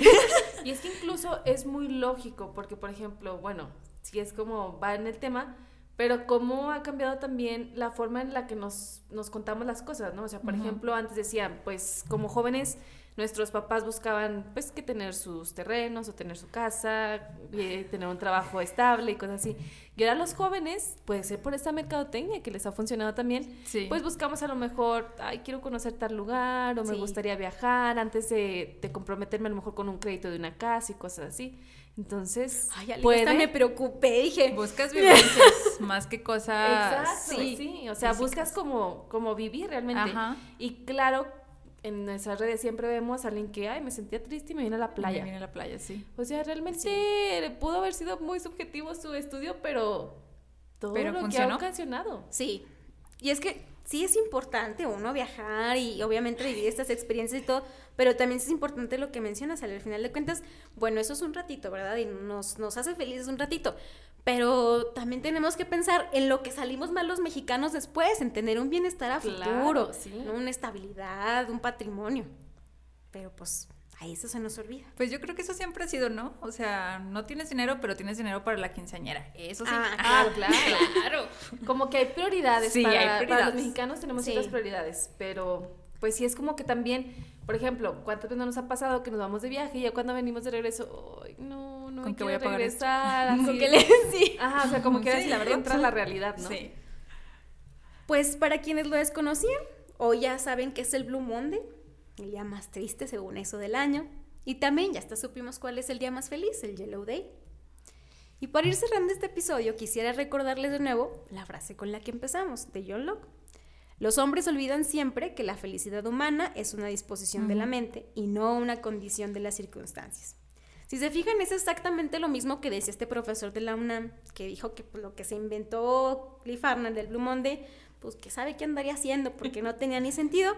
Y es que incluso es muy lógico, porque por ejemplo, bueno, sí es como va en el tema, pero cómo ha cambiado también la forma en la que nos, nos contamos las cosas, ¿no? O sea, por ejemplo, antes decían, pues como jóvenes, nuestros papás buscaban pues que tener sus terrenos o tener su casa, eh, tener un trabajo estable y cosas así. Y ahora los jóvenes, puede ser por esta mercadotecnia que les ha funcionado también, Sí. pues buscamos a lo mejor, ay, quiero conocer tal lugar o me Sí. gustaría viajar antes de, de comprometerme a lo mejor con un crédito de una casa y cosas así. Entonces, Ay, puede... hasta me preocupé, dije. Buscas vivencias más que cosas. Exacto, sí. Sí. o sea, físicas. buscas como, como vivir realmente. Ajá. Y claro, en nuestras redes siempre vemos a alguien que, ay, me sentía triste y me vine a la playa. Viene a la playa, sí. O sea, realmente pudo haber sido muy subjetivo su estudio, pero todo Pero lo que ha ocasionado. Sí. Y es que sí es importante uno viajar y obviamente vivir estas experiencias y todo, pero también es importante lo que mencionas, al final de cuentas, bueno, eso es un ratito, ¿verdad? Y nos, nos hace felices un ratito, pero también tenemos que pensar en lo que salimos mal los mexicanos después, en tener un bienestar a Claro, futuro, sí. ¿no? una estabilidad, un patrimonio. Pero pues a eso se nos olvida. Pues yo creo que eso siempre ha sido, ¿no? O sea, no tienes dinero, pero tienes dinero para la quinceañera. Eso sí. Ah, Ah, claro. Como que hay prioridades. Sí, para, hay para prioridades. los mexicanos tenemos Sí. ciertas prioridades, pero pues sí es como que también, por ejemplo, ¿cuántas veces nos ha pasado que nos vamos de viaje y ya cuando venimos de regreso, ay, no, no ¿Con me qué voy a quiero pagar regresar? así. Con que le- sí. Ajá, o sea, como que Sí, así la verdad, entra sí. la realidad, ¿no? Sí. Pues para quienes lo desconocían, hoy ya saben que es el Blue Monday, el día más triste según eso del año. Y también ya hasta supimos cuál es el día más feliz, el Yellow Day. Y para ir cerrando este episodio, quisiera recordarles de nuevo la frase con la que empezamos, de John Locke. Los hombres olvidan siempre que la felicidad humana es una disposición de la mente y no una condición de las circunstancias. Si se fijan, es exactamente lo mismo que decía este profesor de la UNAM, que dijo que pues, lo que se inventó Cliff Arnold del Blue Monday, pues que sabe qué andaría haciendo porque no tenía ni sentido.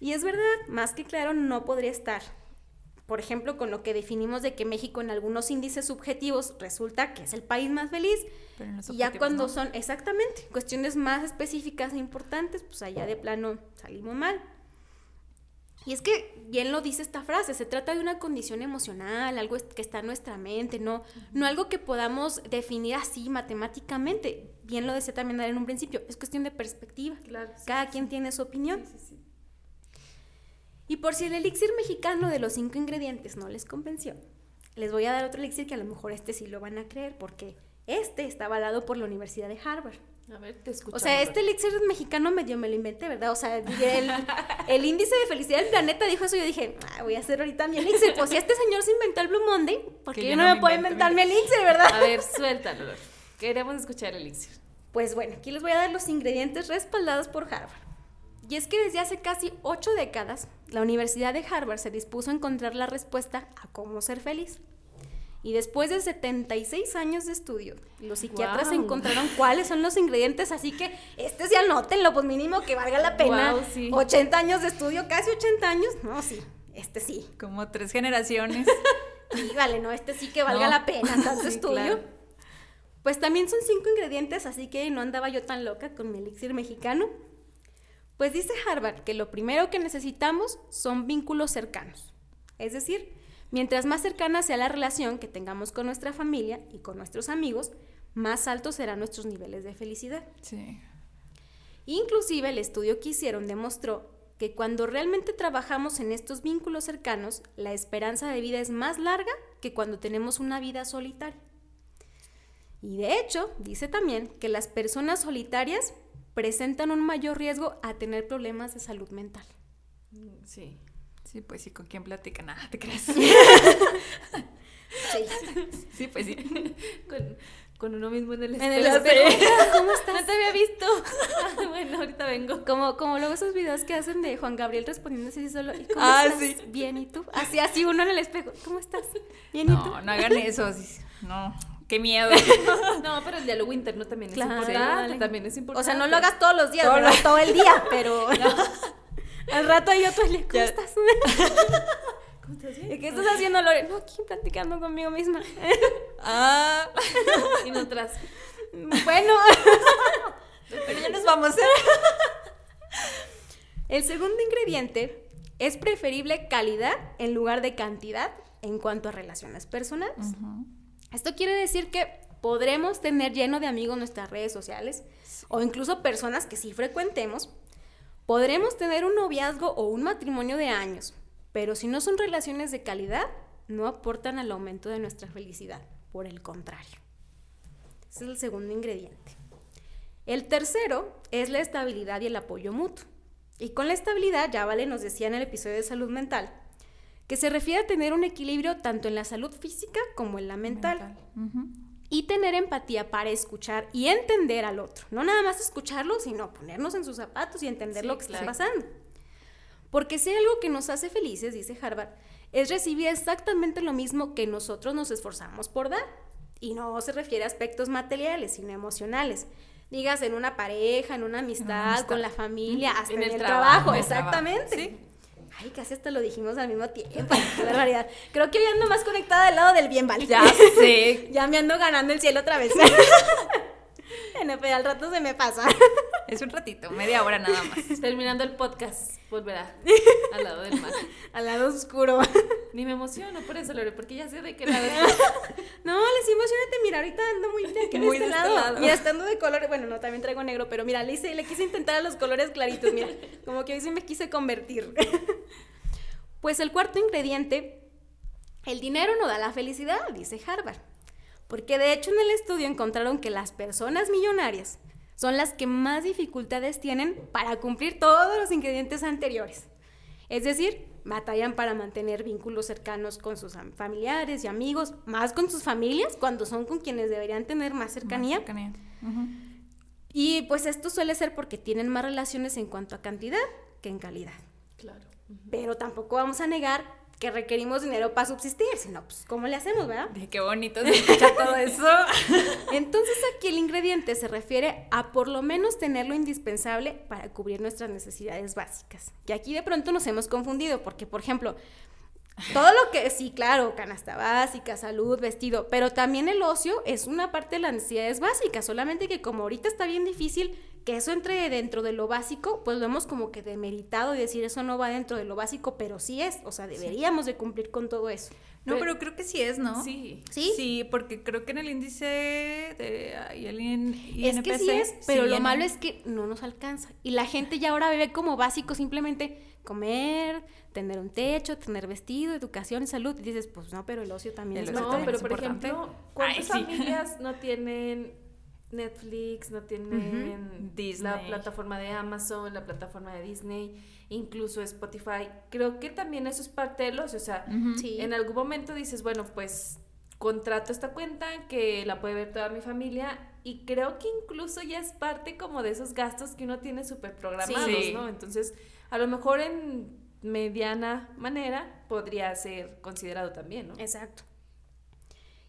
Y es verdad, más que claro, no podría estar. Por ejemplo, con lo que definimos de que México en algunos índices subjetivos resulta que es el país más feliz, Pero y ya cuando ¿no? son, exactamente, cuestiones más específicas e importantes, pues allá de plano salimos mal. Y es que bien lo dice esta frase, se trata de una condición emocional, algo que está en nuestra mente, no, no algo que podamos definir así matemáticamente. Bien lo decía también en un principio, es cuestión de perspectiva. Claro, sí, Cada sí, quien tiene su opinión. sí. Y por si el elixir mexicano de los cinco ingredientes no les convenció, les voy a dar otro elixir que a lo mejor este sí lo van a creer, porque este está avalado por la Universidad de Harvard. A ver, te escucho. O sea, este elixir mexicano medio me lo inventé, ¿verdad? O sea, el, el índice de felicidad del planeta dijo eso yo dije, "Ah, voy a hacer ahorita mi elixir. Pues si este señor se inventó el Blue Monday, porque Que yo no, me me puedo inventar mi elixir, ¿verdad? A ver, suéltalo. Queremos escuchar el elixir. Pues bueno, aquí les voy a dar los ingredientes respaldados por Harvard. Y es que desde hace casi ocho décadas, la Universidad de Harvard se dispuso a encontrar la respuesta a cómo ser feliz. Y después de 76 años de estudio, los psiquiatras encontraron cuáles son los ingredientes, así que este sí anótenlo, pues mínimo que valga la pena. Guau, sí. 80 años de estudio, casi 80 años. No, sí, este sí. Como tres generaciones. Sí, vale, no, este sí que valga No. la pena tanto Sí, estudio. claro. Pues también son cinco ingredientes, así que no andaba yo tan loca con mi elixir mexicano. Pues dice Harvard que lo primero que necesitamos son vínculos cercanos. Es decir, mientras más cercana sea la relación que tengamos con nuestra familia y con nuestros amigos, más altos serán nuestros niveles de felicidad. Sí. Inclusive el estudio que hicieron demostró que cuando realmente trabajamos en estos vínculos cercanos, la esperanza de vida es más larga que cuando tenemos una vida solitaria. Y de hecho, dice también que las personas solitarias presentan un mayor riesgo a tener problemas de salud mental. Sí. Sí, pues sí, ¿con quién platica? Nada, te crees. Sí. Sí, pues sí. Con, con uno mismo en el En espejo. el espejo. ¿Cómo estás? No te había visto. bueno, ahorita vengo. Como, como luego esos videos que hacen de Juan Gabriel respondiendo así solo. ¿y ¿Cómo Ah, estás? sí. Bien, ¿y tú? Así, así uno en el espejo. ¿Cómo estás? Bien, ¿y tú? No, no hagan eso. No, qué miedo. No, pero el diálogo interno también Claro, es importante. También es O importante. sea, no lo hagas todos los días, Todo lo- todo el día, pero al rato yo tú le, ¿cómo estás? ¿Cómo estás qué estás haciendo, Lore? No, aquí platicando conmigo misma. Ah, Y nosotras. bueno, pero ya nos vamos. ¿eh? el segundo ingrediente es preferible calidad en lugar de cantidad en cuanto a relaciones personales. Esto quiere decir que podremos tener lleno de amigos nuestras redes sociales o incluso personas que sí frecuentemos. Podremos tener un noviazgo o un matrimonio de años, pero si no son relaciones de calidad, no aportan al aumento de nuestra felicidad. Por el contrario. Ese es el segundo ingrediente. El tercero es la estabilidad y el apoyo mutuo. Y con la estabilidad, ya Vale nos decía en el episodio de salud mental, que se refiere a tener un equilibrio tanto en la salud física como en la mental. Y tener empatía para escuchar y entender al otro. No nada más escucharlo, sino ponernos en sus zapatos y entender Sí, lo que claro. está pasando. Porque si hay algo que nos hace felices, dice Harvard, es recibir exactamente lo mismo que nosotros nos esforzamos por dar. Y no se refiere a aspectos materiales, sino emocionales. Digas en una pareja, en una amistad, amistad. con la familia, hasta En en, el el, trabajo, trabajo, exactamente. sí. Ay, casi hasta lo dijimos al mismo tiempo. Qué barbaridad. Creo que hoy ando más conectada del lado del bien, ¿vale? Ya sé. Ya me ando ganando el cielo otra vez. bueno, pero al rato se me pasa. Es un ratito, media hora nada más. Terminando el podcast, volverá al lado del mar. Al lado oscuro. Ni me emociono por eso, Lore, porque ya sé de qué lado. No, les emocionate, mira, ahorita ando muy que de Muy este de este lado. Mira, estando de colores, bueno, no, también traigo negro, pero mira, le, hice, le quise intentar a los colores claritos, mira, como que hoy sí me quise convertir. Pues el cuarto ingrediente, el dinero no da la felicidad, dice Harvard. Porque de hecho en el estudio encontraron que las personas millonarias son las que más dificultades tienen para cumplir todos los ingredientes anteriores. Es decir, batallan para mantener vínculos cercanos con sus am- familiares y amigos, más con sus familias, cuando son con quienes deberían tener más cercanía. Más cercanía. Ujú. Y pues esto suele ser porque tienen más relaciones en cuanto a cantidad que en calidad. Claro. Pero tampoco vamos a negar que requerimos dinero para subsistir, sino pues ¿cómo le hacemos, verdad? Dije, qué bonito se escucha todo eso. Entonces aquí el ingrediente se refiere a por lo menos tener lo indispensable para cubrir nuestras necesidades básicas. Y aquí de pronto nos hemos confundido porque, por ejemplo, todo lo que, sí, claro, canasta básica, salud, vestido, pero también el ocio es una parte de las necesidades básicas, solamente que como ahorita está bien difícil que eso entre dentro de lo básico, pues lo hemos como que demeritado y decir eso no va dentro de lo básico, pero sí es, o sea, deberíamos de cumplir con todo eso. No, pero creo que sí es, ¿no? Sí. ¿Sí? Sí, porque creo que en el índice de ay, el IN- Es que sí es, pero sí lo malo es que no nos alcanza. Y la gente ya ahora ve como básico simplemente comer, tener un techo, tener vestido, educación y salud. Y dices, pues no, pero el ocio también El es ocio No, pero es por importante. ejemplo, ¿cuántas Ay, sí. familias no tienen Netflix, no tienen. Disney. la plataforma de Amazon, la plataforma de Disney, incluso Spotify? Creo que también eso es parte de los, o sea. Sí. en algún momento dices, bueno, pues contrato esta cuenta que la puede ver toda mi familia y creo que incluso ya es parte como de esos gastos que uno tiene súper programados, Sí. ¿no? Entonces, a lo mejor en mediana manera podría ser considerado también, ¿no? Exacto.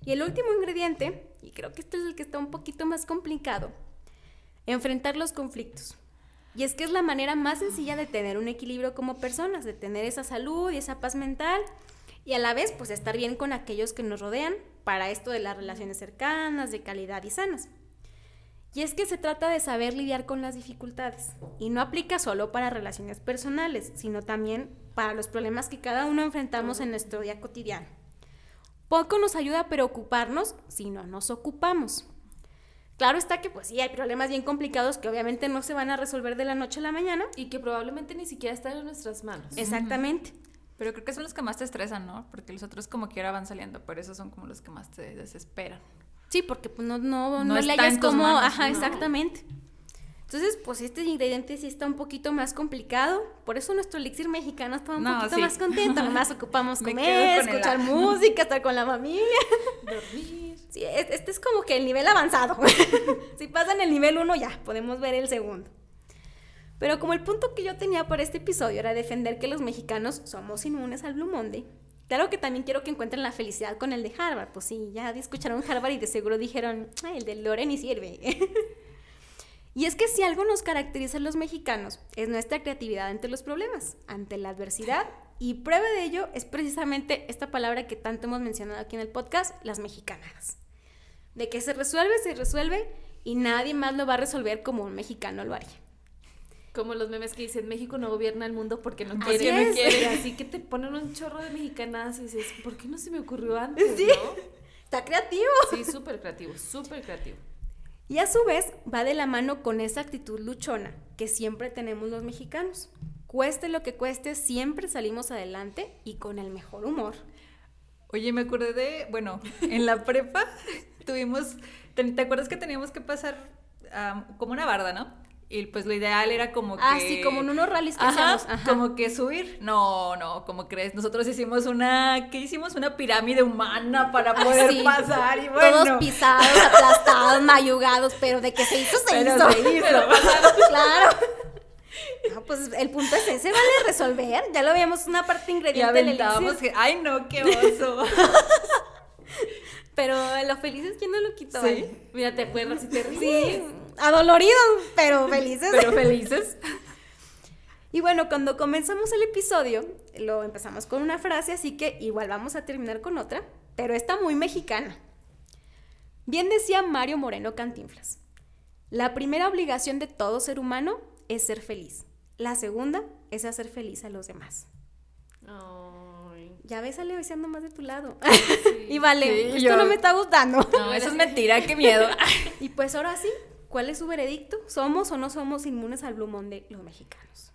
Y el último ingrediente, y creo que este es el que está un poquito más complicado, enfrentar los conflictos. Y es que es la manera más sencilla de tener un equilibrio como personas, de tener esa salud y esa paz mental y a la vez pues estar bien con aquellos que nos rodean para esto de las relaciones cercanas, de calidad y sanas. Y es que se trata de saber lidiar con las dificultades y no aplica solo para relaciones personales, sino también para los problemas que cada uno enfrentamos en nuestro día cotidiano. Poco nos ayuda a preocuparnos si no nos ocupamos. Claro está que pues sí, hay problemas bien complicados que obviamente no se van a resolver de la noche a la mañana. Y que probablemente ni siquiera están en nuestras manos. Exactamente. Pero creo que son los que más te estresan, ¿no? Porque los otros como quiera van saliendo, pero esos son como los que más te desesperan. Sí, porque pues, no, no, No no, le hayas como, manos, ajá, no. exactamente. Entonces, pues este ingrediente sí está un poquito más complicado. Por eso nuestro elixir mexicano está un No, poquito sí. más contento. Nomás ocupamos Me comer, con el escuchar A. música, estar con la familia. Dormir. Sí, es- este es como que el nivel avanzado. si pasan el nivel 1 ya, podemos ver el segundo. Pero como el punto que yo tenía para este episodio era defender que los mexicanos somos inmunes al Blue Monday, claro que también quiero que encuentren la felicidad con el de Harvard. Pues sí, ya escucharon Harvard y de seguro dijeron, "Ay, el de Lore ni sirve. y es que si algo nos caracteriza a los mexicanos es nuestra creatividad ante los problemas, ante la adversidad. Y prueba de ello es precisamente esta palabra que tanto hemos mencionado aquí en el podcast, las mexicanadas. De que se resuelve, se resuelve y nadie más lo va a resolver como un mexicano lo haría. Como los memes que dicen, México no gobierna el mundo porque no Así quiere, no quiere. Así que te ponen un chorro de mexicanas y dices, ¿por qué no se me ocurrió antes, Sí. no? Está creativo. Sí, súper creativo, súper creativo. Y a su vez va de la mano con esa actitud luchona que siempre tenemos los mexicanos. Cueste lo que cueste, siempre salimos adelante y con el mejor humor. Oye, me acordé de, bueno, en la prepa tuvimos, ¿te, te acuerdas que teníamos que pasar am, como una barda, no? Y pues lo ideal era como que... Ah, sí, como en unos rallies que Ajá, hacemos. Ajá. como que subir. No, no, como crees? Nosotros hicimos una, ¿qué hicimos? Una pirámide humana para Ah, poder sí. pasar y bueno. Todos pisados, aplastados, mayugados, pero de que se hizo, se Pero hizo. se hizo. claro. No, pues el punto es ese, vale resolver. Ya lo veíamos una parte ingrediente del aventábamos que, ay no, qué oso. Pero lo feliz es quien no lo quitó. Sí. ¿vale? Mira, te acuerdas y te ríes. Sí, adoloridos, pero felices. Pero felices. Y bueno, cuando comenzamos el episodio, lo empezamos con una frase, así que igual vamos a terminar con otra, pero está muy mexicana. Bien decía Mario Moreno Cantinflas, La primera obligación de todo ser humano es ser feliz. La segunda es hacer feliz a los demás. Ay, Ya ves, Ale, hoy se ando más de tu lado. sí. y vale, Sí, esto yo- no me está gustando. No, eso es mentira, qué miedo. y pues ahora sí, ¿cuál es su veredicto? ¿Somos o no somos inmunes al Blue Monday los mexicanos?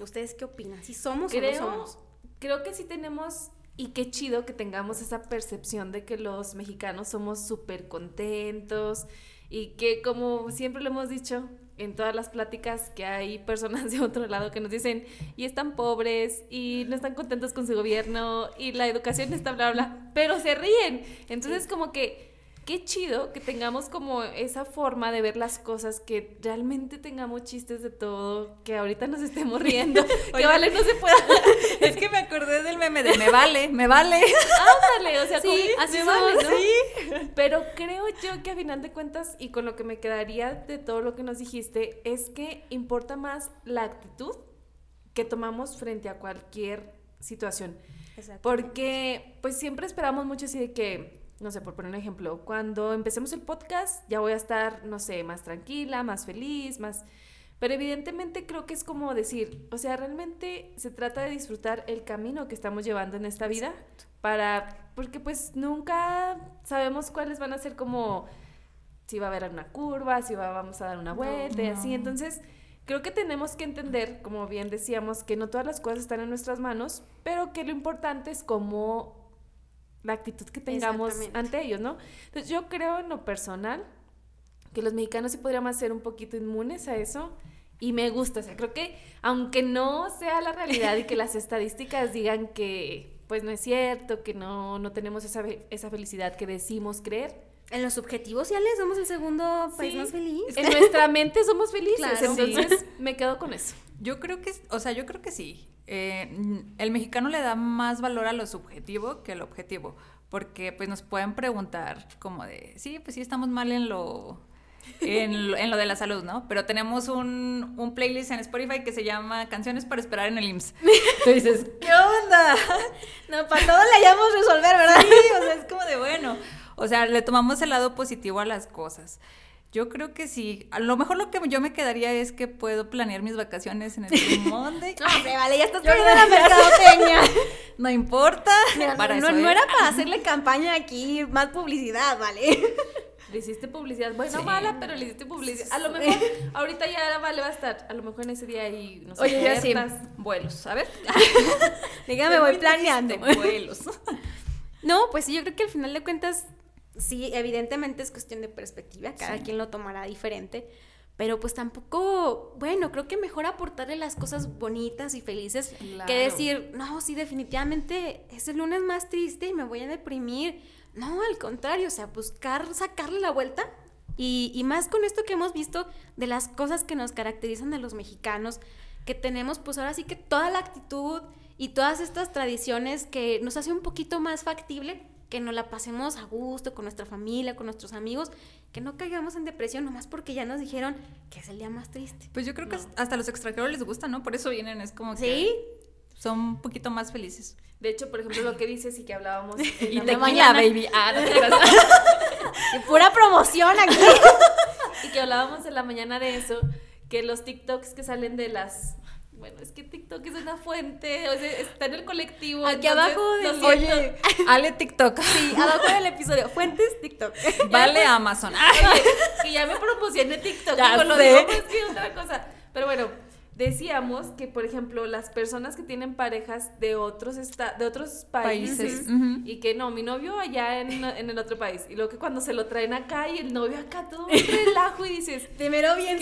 ¿Ustedes qué opinan? ¿Si somos o no somos? creo que sí tenemos, y qué chido que tengamos esa percepción de que los mexicanos somos súper contentos y que como siempre lo hemos dicho en todas las pláticas que hay personas de otro lado que nos dicen y están pobres y no están contentos con su gobierno y la educación está bla bla, bla", pero se ríen. Entonces como que qué chido que tengamos como esa forma de ver las cosas, que realmente tengamos chistes de todo, que ahorita nos estemos riendo, que Oye. vale no se pueda Es que me acordé del meme de me vale, me vale. Ándale, o sea, Sí, como- así me somos, vale, ¿no? Sí. Pero creo yo que a final de cuentas, y con lo que me quedaría de todo lo que nos dijiste, es que importa más la actitud que tomamos frente a cualquier situación. Exacto. Porque pues siempre esperamos mucho así de que, no sé, por poner un ejemplo, cuando empecemos el podcast ya voy a estar, no sé, más tranquila, más feliz, más... Pero evidentemente creo que es como decir, o sea, realmente se trata de disfrutar el camino que estamos llevando en esta vida para, porque pues nunca sabemos cuáles van a ser como, si va a haber una curva, si va, vamos a dar una vuelta y así. Entonces, creo que tenemos que entender, como bien decíamos, que no todas las cosas están en nuestras manos, pero que lo importante es como la actitud que tengamos ante ellos, ¿no? Entonces, yo creo en lo personal que los mexicanos sí podríamos ser un poquito inmunes a eso. Y me gusta, o sea, creo que aunque no sea la realidad y que las estadísticas digan que pues no es cierto, que no, no tenemos esa, esa felicidad que decimos creer, En los objetivos, ya les somos el segundo país Sí. más feliz. en nuestra mente somos felices, Claro. entonces me quedo con eso. Yo creo que, o sea, yo creo que sí. Eh, el mexicano le da más valor a lo subjetivo que al objetivo, porque pues nos pueden preguntar como de, sí, pues sí estamos mal en lo, en lo, en lo de la salud, ¿no? Pero tenemos un, un playlist en Spotify que se llama Canciones para esperar en el IMSS. Tú dices, ¿qué onda? No, para todo le hayamos resolver, ¿verdad? Sí, o sea, es como de bueno. O sea, le tomamos el lado positivo a las cosas. Yo creo que sí. A lo mejor lo que yo me quedaría es que puedo planear mis vacaciones en el Blue Monday. No, hombre, vale, ya estás perdiendo la mercadotecnia. No importa. Mira, para no, eso no era para hacerle campaña aquí, más publicidad, ¿vale? Le hiciste publicidad, bueno, Sí. mala, pero le hiciste publicidad. A lo mejor ahorita ya Vale va a estar, a lo mejor en ese día ahí, no sé, Oye, sí. Vuelos, a ver. Dígame, voy planeando. Vuelos. No, pues sí, yo creo que al final de cuentas, sí, evidentemente es cuestión de perspectiva, cada Sí. quien lo tomará diferente, pero pues tampoco, bueno, creo que mejor aportarle las cosas bonitas y felices Claro. que decir, no, sí, definitivamente es el lunes más triste y me voy a deprimir. No, al contrario, o sea, buscar sacarle la vuelta. Y, y más con esto que hemos visto de las cosas que nos caracterizan de los mexicanos, que tenemos pues ahora sí que toda la actitud y todas estas tradiciones que nos hace un poquito más factible que nos la pasemos a gusto con nuestra familia, con nuestros amigos, que no caigamos en depresión nomás porque ya nos dijeron que es el día más triste. Pues yo creo que hasta a los extranjeros les gusta, ¿no? Por eso vienen, es como que Sí, son un poquito más felices. De hecho, por ejemplo, lo que dices y que hablábamos en Y la tequila, mañana, baby. Ah, no te pura promoción aquí. y que hablábamos en la mañana de eso, que los TikToks que salen de las bueno, es que TikTok es una fuente, o sea, está en el colectivo. Aquí entonces, abajo lo del-. Oye, Ale TikTok. Sí, abajo del episodio, fuentes TikTok. Vale Amazon. Oye, que ya me promocione TikTok, Ya lo sé. digo pues que otra cosa. Pero bueno, decíamos que, por ejemplo, las personas que tienen parejas de otros esta de otros países, y que no, mi novio allá en, en el otro país, y luego que cuando se lo traen acá y el novio acá todo un relajo y dices, Primero bien.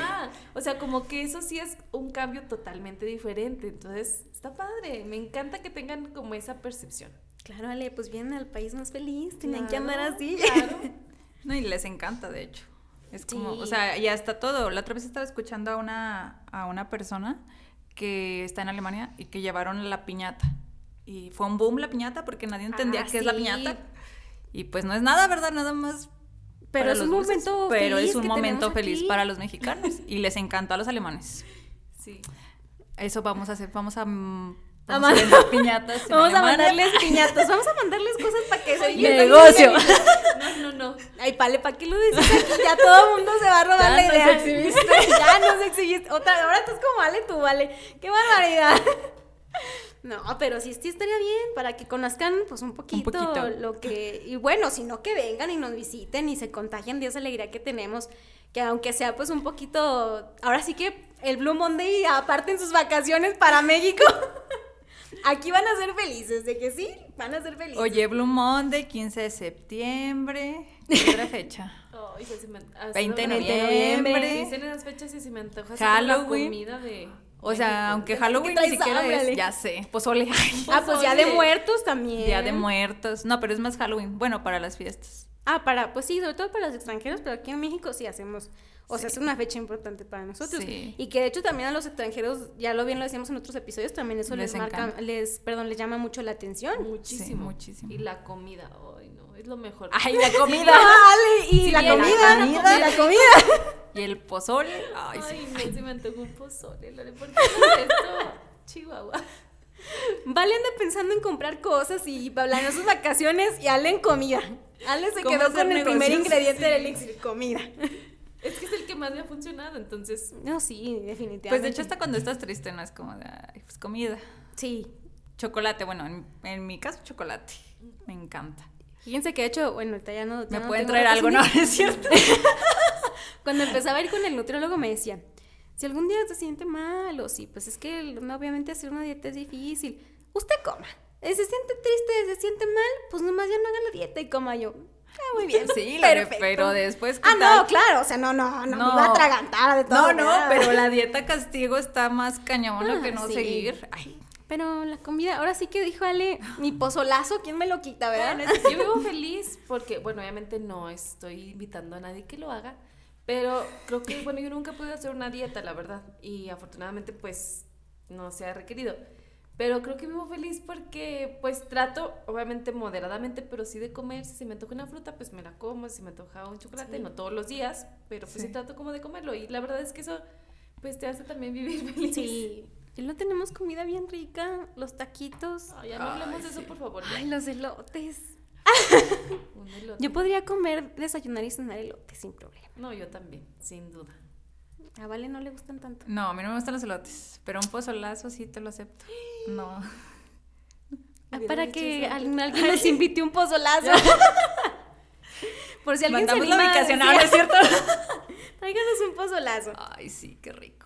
Ajá. O sea, como que eso sí es un cambio totalmente diferente. Entonces, está padre. Me encanta que tengan como esa percepción. Claro, Ale, pues vienen al país más feliz, tenían que andar así. Claro. No, y les encanta, de hecho. Es como, Sí. o sea, y hasta todo. La otra vez estaba escuchando a una, a una persona que está en Alemania y que llevaron la piñata. Y fue un boom la piñata porque nadie entendía Ah, qué es la piñata. Y pues no es nada, ¿verdad? Nada más. Pero es un dulces, momento Pero feliz es un que momento feliz aquí. para los mexicanos. Y les encantó a los alemanes. Sí. Eso vamos a hacer, vamos a. A Vamos a, mandar- piñatas. en Vamos a mandarles piñatas, vamos a mandarles cosas para que se Negocio. No, no, no. Ay, Pale, ¿para qué lo dices aquí? Ya todo el mundo se va a robar Ya la nos idea. exhibiste. ya nos exhibiste. Otra, ahora estás como Vale tú, Vale. ¡Qué barbaridad! No, pero sí, sí estaría bien para que conozcan pues un poquito, poquito. lo que... Y bueno, si no que vengan y nos visiten y se contagien de esa alegría que tenemos, que aunque sea pues un poquito... Ahora sí que el Blue Monday aparten sus vacaciones para México. Aquí van a ser felices, de que sí, van a ser felices. Oye, Blue Monday, 15 de septiembre. ¿Qué otra fecha? Ya se me- hasta 20 de noviembre. Dicen esas fechas y se me antoja Halloween. la comida de O sea, aunque Halloween ni siquiera es, ya sé, pozole. Ah, pues ya de muertos también. Día de muertos. No, pero es más Halloween. Bueno, para las fiestas. Ah, para, pues sí, sobre todo para los extranjeros, pero aquí en México sí hacemos, o sea, es una fecha importante para nosotros. Sí. Y que de hecho también a los extranjeros, ya lo bien lo decíamos en otros episodios, también eso les, Les marca, les, perdón, les llama mucho la atención. Muchísimo. Sí, muchísimo. Y la comida, ay no, es lo mejor. Ay, la comida. Y Sí, la comida, la y comida. la comida. Y el pozole. Ay, Ay, sí. no, se me antojó un pozole, Lore, ¿por qué haces esto? Chihuahua. Vale anda pensando en comprar cosas y planeando sus vacaciones y Ale en comida. Ale se ¿Cómo quedó con el primer ingrediente del elixir, comida. Es que es el que más me ha funcionado, entonces. No, sí, definitivamente. Pues de hecho, hasta cuando estás triste, no es como de, pues comida. Sí. Chocolate, bueno, en, en mi caso, chocolate. Me encanta. Fíjense que de hecho, bueno, ahorita ya no... ya ¿Me no pueden traer algo? No, es cierto. Cuando empezaba a ir con el nutriólogo me decía, si algún día se siente mal o si, pues es que obviamente hacer una dieta es difícil, usted coma. Eh, Se siente triste, se siente mal, pues nomás ya no haga la dieta y coma yo. Ah, muy bien. Sí, perfecto. pero después, ¿qué Ah, tal? no, claro, o sea, no, no, no, No. me iba a atragantar de todo. No, no, nada. pero la dieta castigo está más cañón Ah, que no sí. seguir. Ay, Pero la comida, ahora sí que dijo Ale, mi pozolazo, ¿quién me lo quita, verdad? Bueno, yo vivo feliz porque, bueno, obviamente no estoy invitando a nadie que lo haga, pero creo que, bueno, yo nunca pude hacer una dieta, la verdad, y afortunadamente, pues, no se ha requerido. Pero creo que vivo feliz porque, pues, trato, obviamente, moderadamente, pero sí de comer. Si se me antoja una fruta, pues me la como. Si se me antoja un chocolate, Sí. no todos los días, pero pues sí. Sí. trato como de comerlo. Y la verdad es que eso, pues, te hace también vivir feliz. Sí. Y no tenemos comida bien rica, los taquitos. Ay, ya no hablemos Ay, de eso, sí. por favor. ya. Ay, los elotes. Un elote. Yo podría comer, desayunar y cenar elotes sin problema. No, yo también, sin duda. A Vale no le gustan tanto. No, a mí no me gustan los elotes, pero un pozolazo sí te lo acepto. No. Ah, para que alguien, alguien nos invite un pozolazo. Por si alguien Mandamos se la anima a ubicación, decir, ahora es cierto. Tráiganos un pozolazo. Ay, sí, qué rico.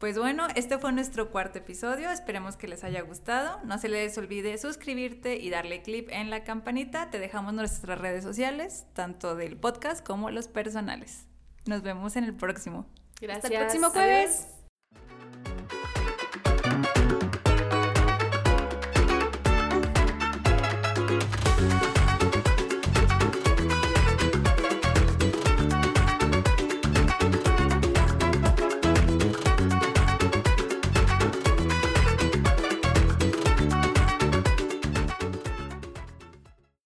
Pues bueno, este fue nuestro cuarto episodio. Esperemos que les haya gustado. No se les olvide suscribirte y darle clip en la campanita. Te dejamos nuestras redes sociales, tanto del podcast como los personales. Nos vemos en el próximo. Gracias. Hasta el próximo Adiós. jueves.